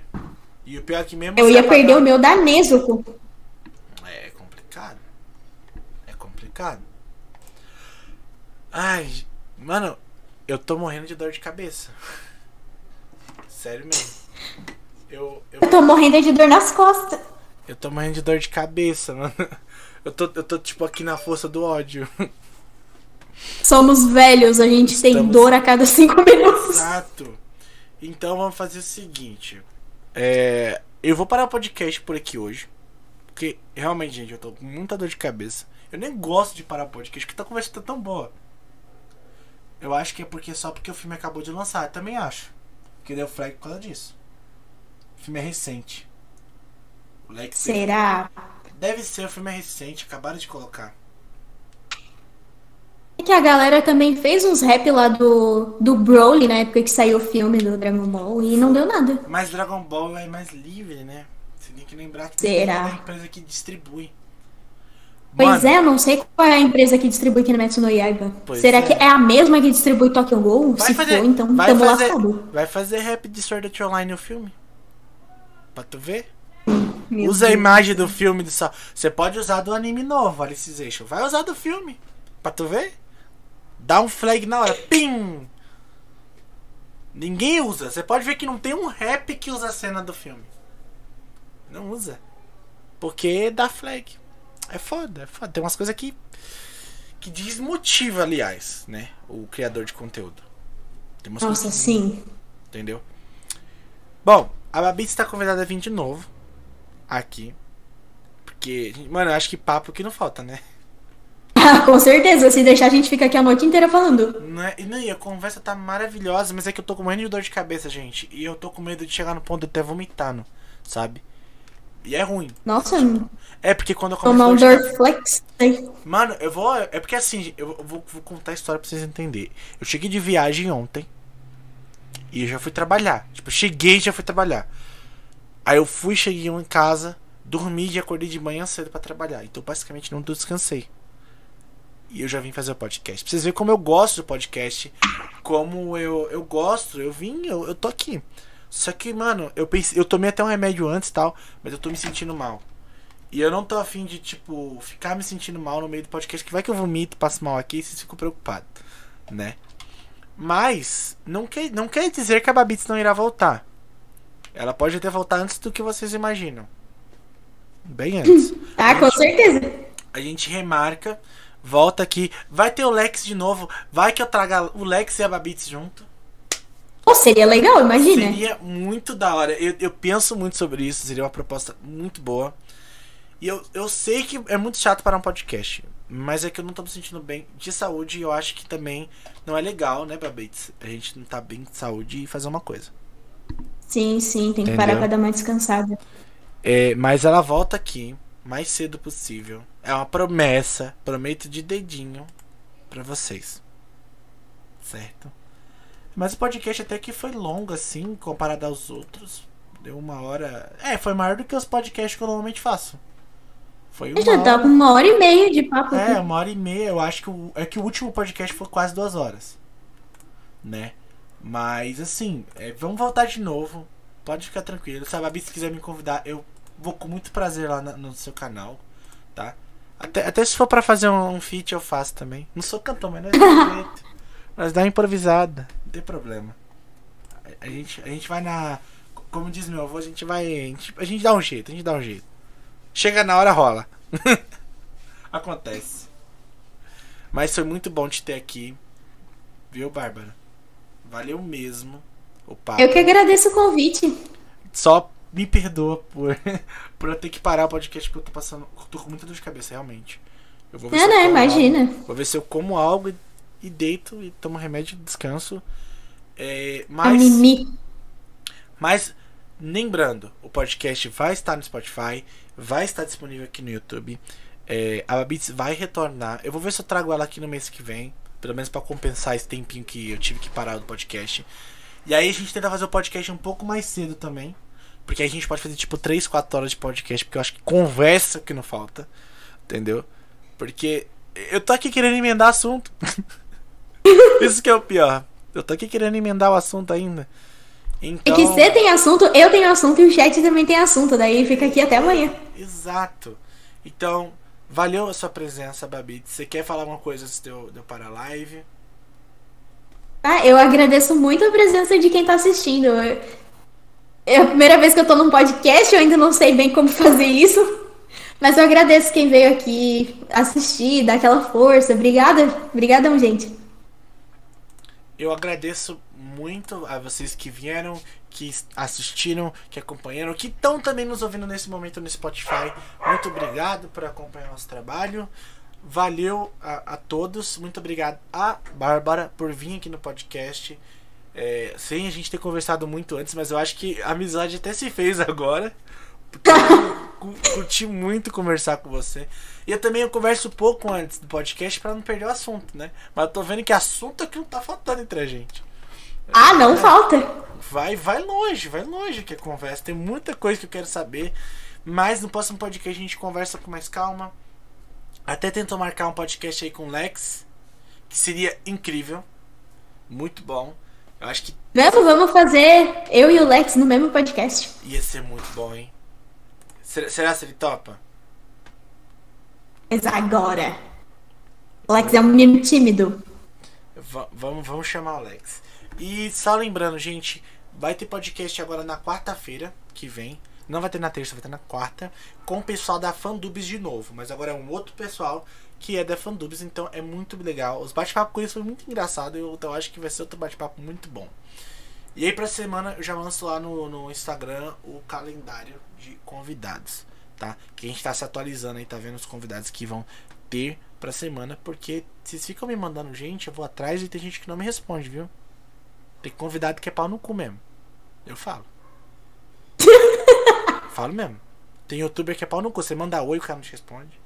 E o pior é que mesmo Eu ia apagar- perder o meu da Nezuko. É complicado. É complicado. Ai, mano, eu tô morrendo de dor de cabeça. Sério mesmo. Eu, eu, Eu tô morrendo de dor nas costas. eu tô morrendo de dor de cabeça, mano. Eu tô, eu tô tipo aqui na força do ódio. Somos velhos, a gente tem Estamos- dor a cada cinco minutos. Exato. Então vamos fazer o seguinte. É, eu vou parar o podcast por aqui hoje. Porque realmente, gente, eu tô com muita dor de cabeça. Eu nem gosto de parar podcast, porque a conversa tá tão boa. Eu acho que é porque só porque o filme acabou de lançar. Eu também acho. Que deu flag por causa disso. O filme é recente. O Lex Será? Deve ser, o filme é recente, acabaram de colocar. É que a galera também fez uns rap lá do, do Broly na época que saiu o filme do Dragon Ball e não deu nada. Mas Dragon Ball é mais livre, né? Você tem que lembrar que Será? tem uma empresa que distribui. Pois Mano, é, eu não sei qual é a empresa que distribui Kinematsu no Yaiba. Pois Será é. que é a mesma que distribui Tokyo Ghoul? Se fazer, for, então vai tamo fazer, lascado. vai fazer rap de Sword Art Online no filme. Pra tu ver? Meu Usa a Deus. imagem do filme do só. Você pode usar do anime novo, Alicization. Vai usar do filme. Pra tu ver? Dá um flag na hora. Pim! Ninguém usa. Você pode ver que não tem um rap que usa a cena do filme. Não usa. Porque dá flag. É foda, é foda. Tem umas coisas que. que desmotiva, aliás, né? O criador de conteúdo. Tem umas Nossa, coisas que- sim. Entendeu? Bom, a Babi está convidada a vir de novo. Aqui. Porque, mano, eu acho que papo que não falta, né? Ah, com certeza. Se deixar, a gente fica aqui a noite inteira falando. Não é, e não, e a conversa tá maravilhosa, mas é que eu tô com morrendo de dor de cabeça, gente. E eu tô com medo de chegar no ponto de até vomitando, sabe? E é ruim. Nossa, É porque quando eu começo tomar um Dorflex. Mano, eu vou. É porque assim, eu vou, vou contar a história pra vocês entenderem. Eu cheguei de viagem ontem. E eu já fui trabalhar. Tipo, eu cheguei e já fui trabalhar. Aí eu fui, cheguei em casa, dormi e acordei de manhã cedo pra trabalhar. Então basicamente não descansei. E eu já vim fazer o podcast. Pra vocês verem como eu gosto do podcast. Como eu, eu gosto, eu vim, eu, eu tô aqui. Só que, mano, eu pensei, eu tomei até um remédio antes e tal, mas eu tô me sentindo mal. E eu não tô afim de, tipo, ficar me sentindo mal no meio do podcast, que vai que eu vomito, passo mal aqui e vocês ficam preocupados, né? Mas, não quer, não quer dizer que a Babitz não irá voltar. Ela pode até voltar antes do que vocês imaginam. Bem antes. Ah, com certeza. A gente remarca, volta aqui. Vai ter o Lex de novo. Vai que eu traga o Lex e a Babitz junto. Pô, seria legal, imagina. Seria muito da hora. Eu, eu penso muito sobre isso. Seria uma proposta muito boa. E eu, eu sei que é muito chato para um podcast. Mas é que eu não tô me sentindo bem de saúde. E eu acho que também não é legal, né, Babates? A gente não tá bem de saúde e fazer uma coisa. Sim, sim, tem que Entendeu? parar pra dar uma descansada. É, mas ela volta aqui mais cedo possível. É uma promessa. Prometo de dedinho pra vocês. Certo? Mas o podcast até que foi longo, assim, comparado aos outros. Deu uma hora. É, foi maior do que os podcasts que eu normalmente faço. Foi uma Já tá hora. com uma hora e meia de papo É, uma hora e meia. Eu acho que o, é que o último podcast foi quase duas horas. Né? Mas assim, é, vamos voltar de novo. Pode ficar tranquilo. Se a Babi se quiser me convidar, eu vou com muito prazer lá na- no seu canal. Tá? Até, até se for pra fazer um, um feat, eu faço também. Não sou cantor, mas dá um jeito. Nós dá uma improvisada. Não tem problema. A, a gente, a gente vai na. Como diz meu avô, a gente vai. A gente, a gente dá um jeito, a gente dá um jeito. Chega na hora, rola. Acontece. Mas foi muito bom te ter aqui. Viu, Bárbara? Valeu mesmo o papo. Eu que agradeço o convite. Só me perdoa por, por eu ter que parar o podcast porque eu tô passando. eu tô com muita dor de cabeça, realmente. Eu vou ver Não, se eu não, como imagina. algo- vou ver se eu como algo e, e deito e tomo remédio e descanso. É, mas. Mimi. Mas, lembrando, o podcast vai estar no Spotify, vai estar disponível aqui no YouTube. É, a Babits vai retornar. Eu vou ver se eu trago ela aqui no mês que vem. Pelo menos pra compensar esse tempinho que eu tive que parar do podcast. E aí a gente tenta fazer o podcast um pouco mais cedo também. Porque aí a gente pode fazer tipo 3, 4 horas de podcast. Porque eu acho que conversa que não falta. Entendeu? Porque eu tô aqui querendo emendar assunto. Isso que é o pior. Eu tô aqui querendo emendar o assunto ainda. É Então... que você tem assunto, eu tenho assunto e o chat também tem assunto. Daí fica aqui até amanhã. Exato. Então, valeu a sua presença, Babi. Você quer falar alguma coisa antes de eu, de eu parar a live? Ah, eu agradeço muito a presença de quem tá assistindo. É a primeira vez que eu tô num podcast, eu ainda não sei bem como fazer isso. Mas eu agradeço quem veio aqui assistir, dar aquela força. Obrigada. Obrigadão, gente. Eu agradeço muito a vocês que vieram, que assistiram, que acompanharam, que estão também nos ouvindo nesse momento no Spotify. Muito obrigado por acompanhar nosso trabalho. Valeu a, a todos. Muito obrigado a Bárbara por vir aqui no podcast. É, sem a gente ter conversado muito antes, mas eu acho que a amizade até se fez agora. Porque eu curti muito conversar com você. E eu também eu converso pouco antes do podcast para não perder o assunto, né? Mas eu tô vendo que assunto aqui não tá faltando entre a gente. Ah, não falta. Vai, vai longe, vai longe que a conversa. Tem muita coisa que eu quero saber. Mas no próximo podcast a gente conversa com mais calma. Até tentou marcar um podcast aí com o Lex. Que seria incrível. Muito bom. Eu acho que. Vamos, vamos fazer eu e o Lex no mesmo podcast. Ia ser muito bom, hein? Será, será que ele topa? Mas agora. O Lex é um menino tímido. V vamos, vamos chamar o Lex. E só lembrando, gente, vai ter podcast agora na quarta-feira que vem. Não vai ter na terça, vai ter na quarta. Com o pessoal da Fandubs de novo. Mas agora é um outro pessoal que é da Fandubs, então é muito legal. Os bate-papos com eles foi muito engraçado. Eu, eu acho que vai ser outro bate-papo muito bom. E aí pra semana eu já lanço lá no, no Instagram o calendário de convidados, tá? Que a gente tá se atualizando aí, tá vendo os convidados que vão ter pra semana. Porque vocês ficam me mandando gente, eu vou atrás e tem gente que não me responde, viu? Tem convidado que é pau no cu mesmo. Eu falo. falo mesmo. Tem youtuber que é pau no cu. Você manda oi, o cara não te responde.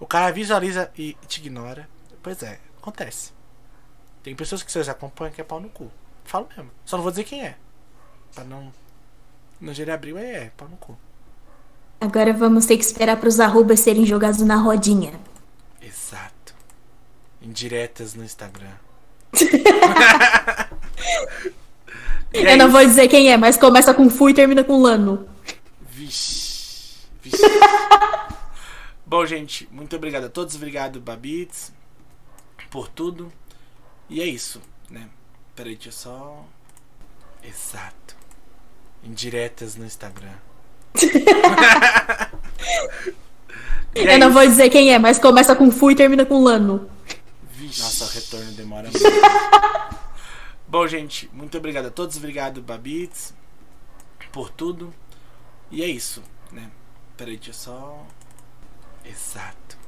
O cara visualiza e te ignora. Pois é, acontece. Tem pessoas que vocês acompanham que é pau no cu. Falo mesmo. Só não vou dizer quem é. Pra não. Não gerar abril é, é pau no cu. Agora vamos ter que esperar pros arrobas serem jogados na rodinha. Exato. Indiretas no Instagram. E Eu é não isso. vou dizer quem é, mas começa com Fu e termina com Lano. Vixe. Vixe. Bom, gente, muito obrigado a todos. Obrigado, Babits, por tudo. E é isso, né? Peraí, deixa eu só. Exato. Indiretas no Instagram. É Eu não isso. vou dizer quem é, mas começa com Fu e termina com Lano. Vixe. Nossa, o retorno demora muito. Bom, gente, muito obrigado a todos. Obrigado, Babits, por tudo. E é isso, né? Peraí, deixa eu só. Exato.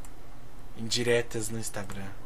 Indiretas no Instagram.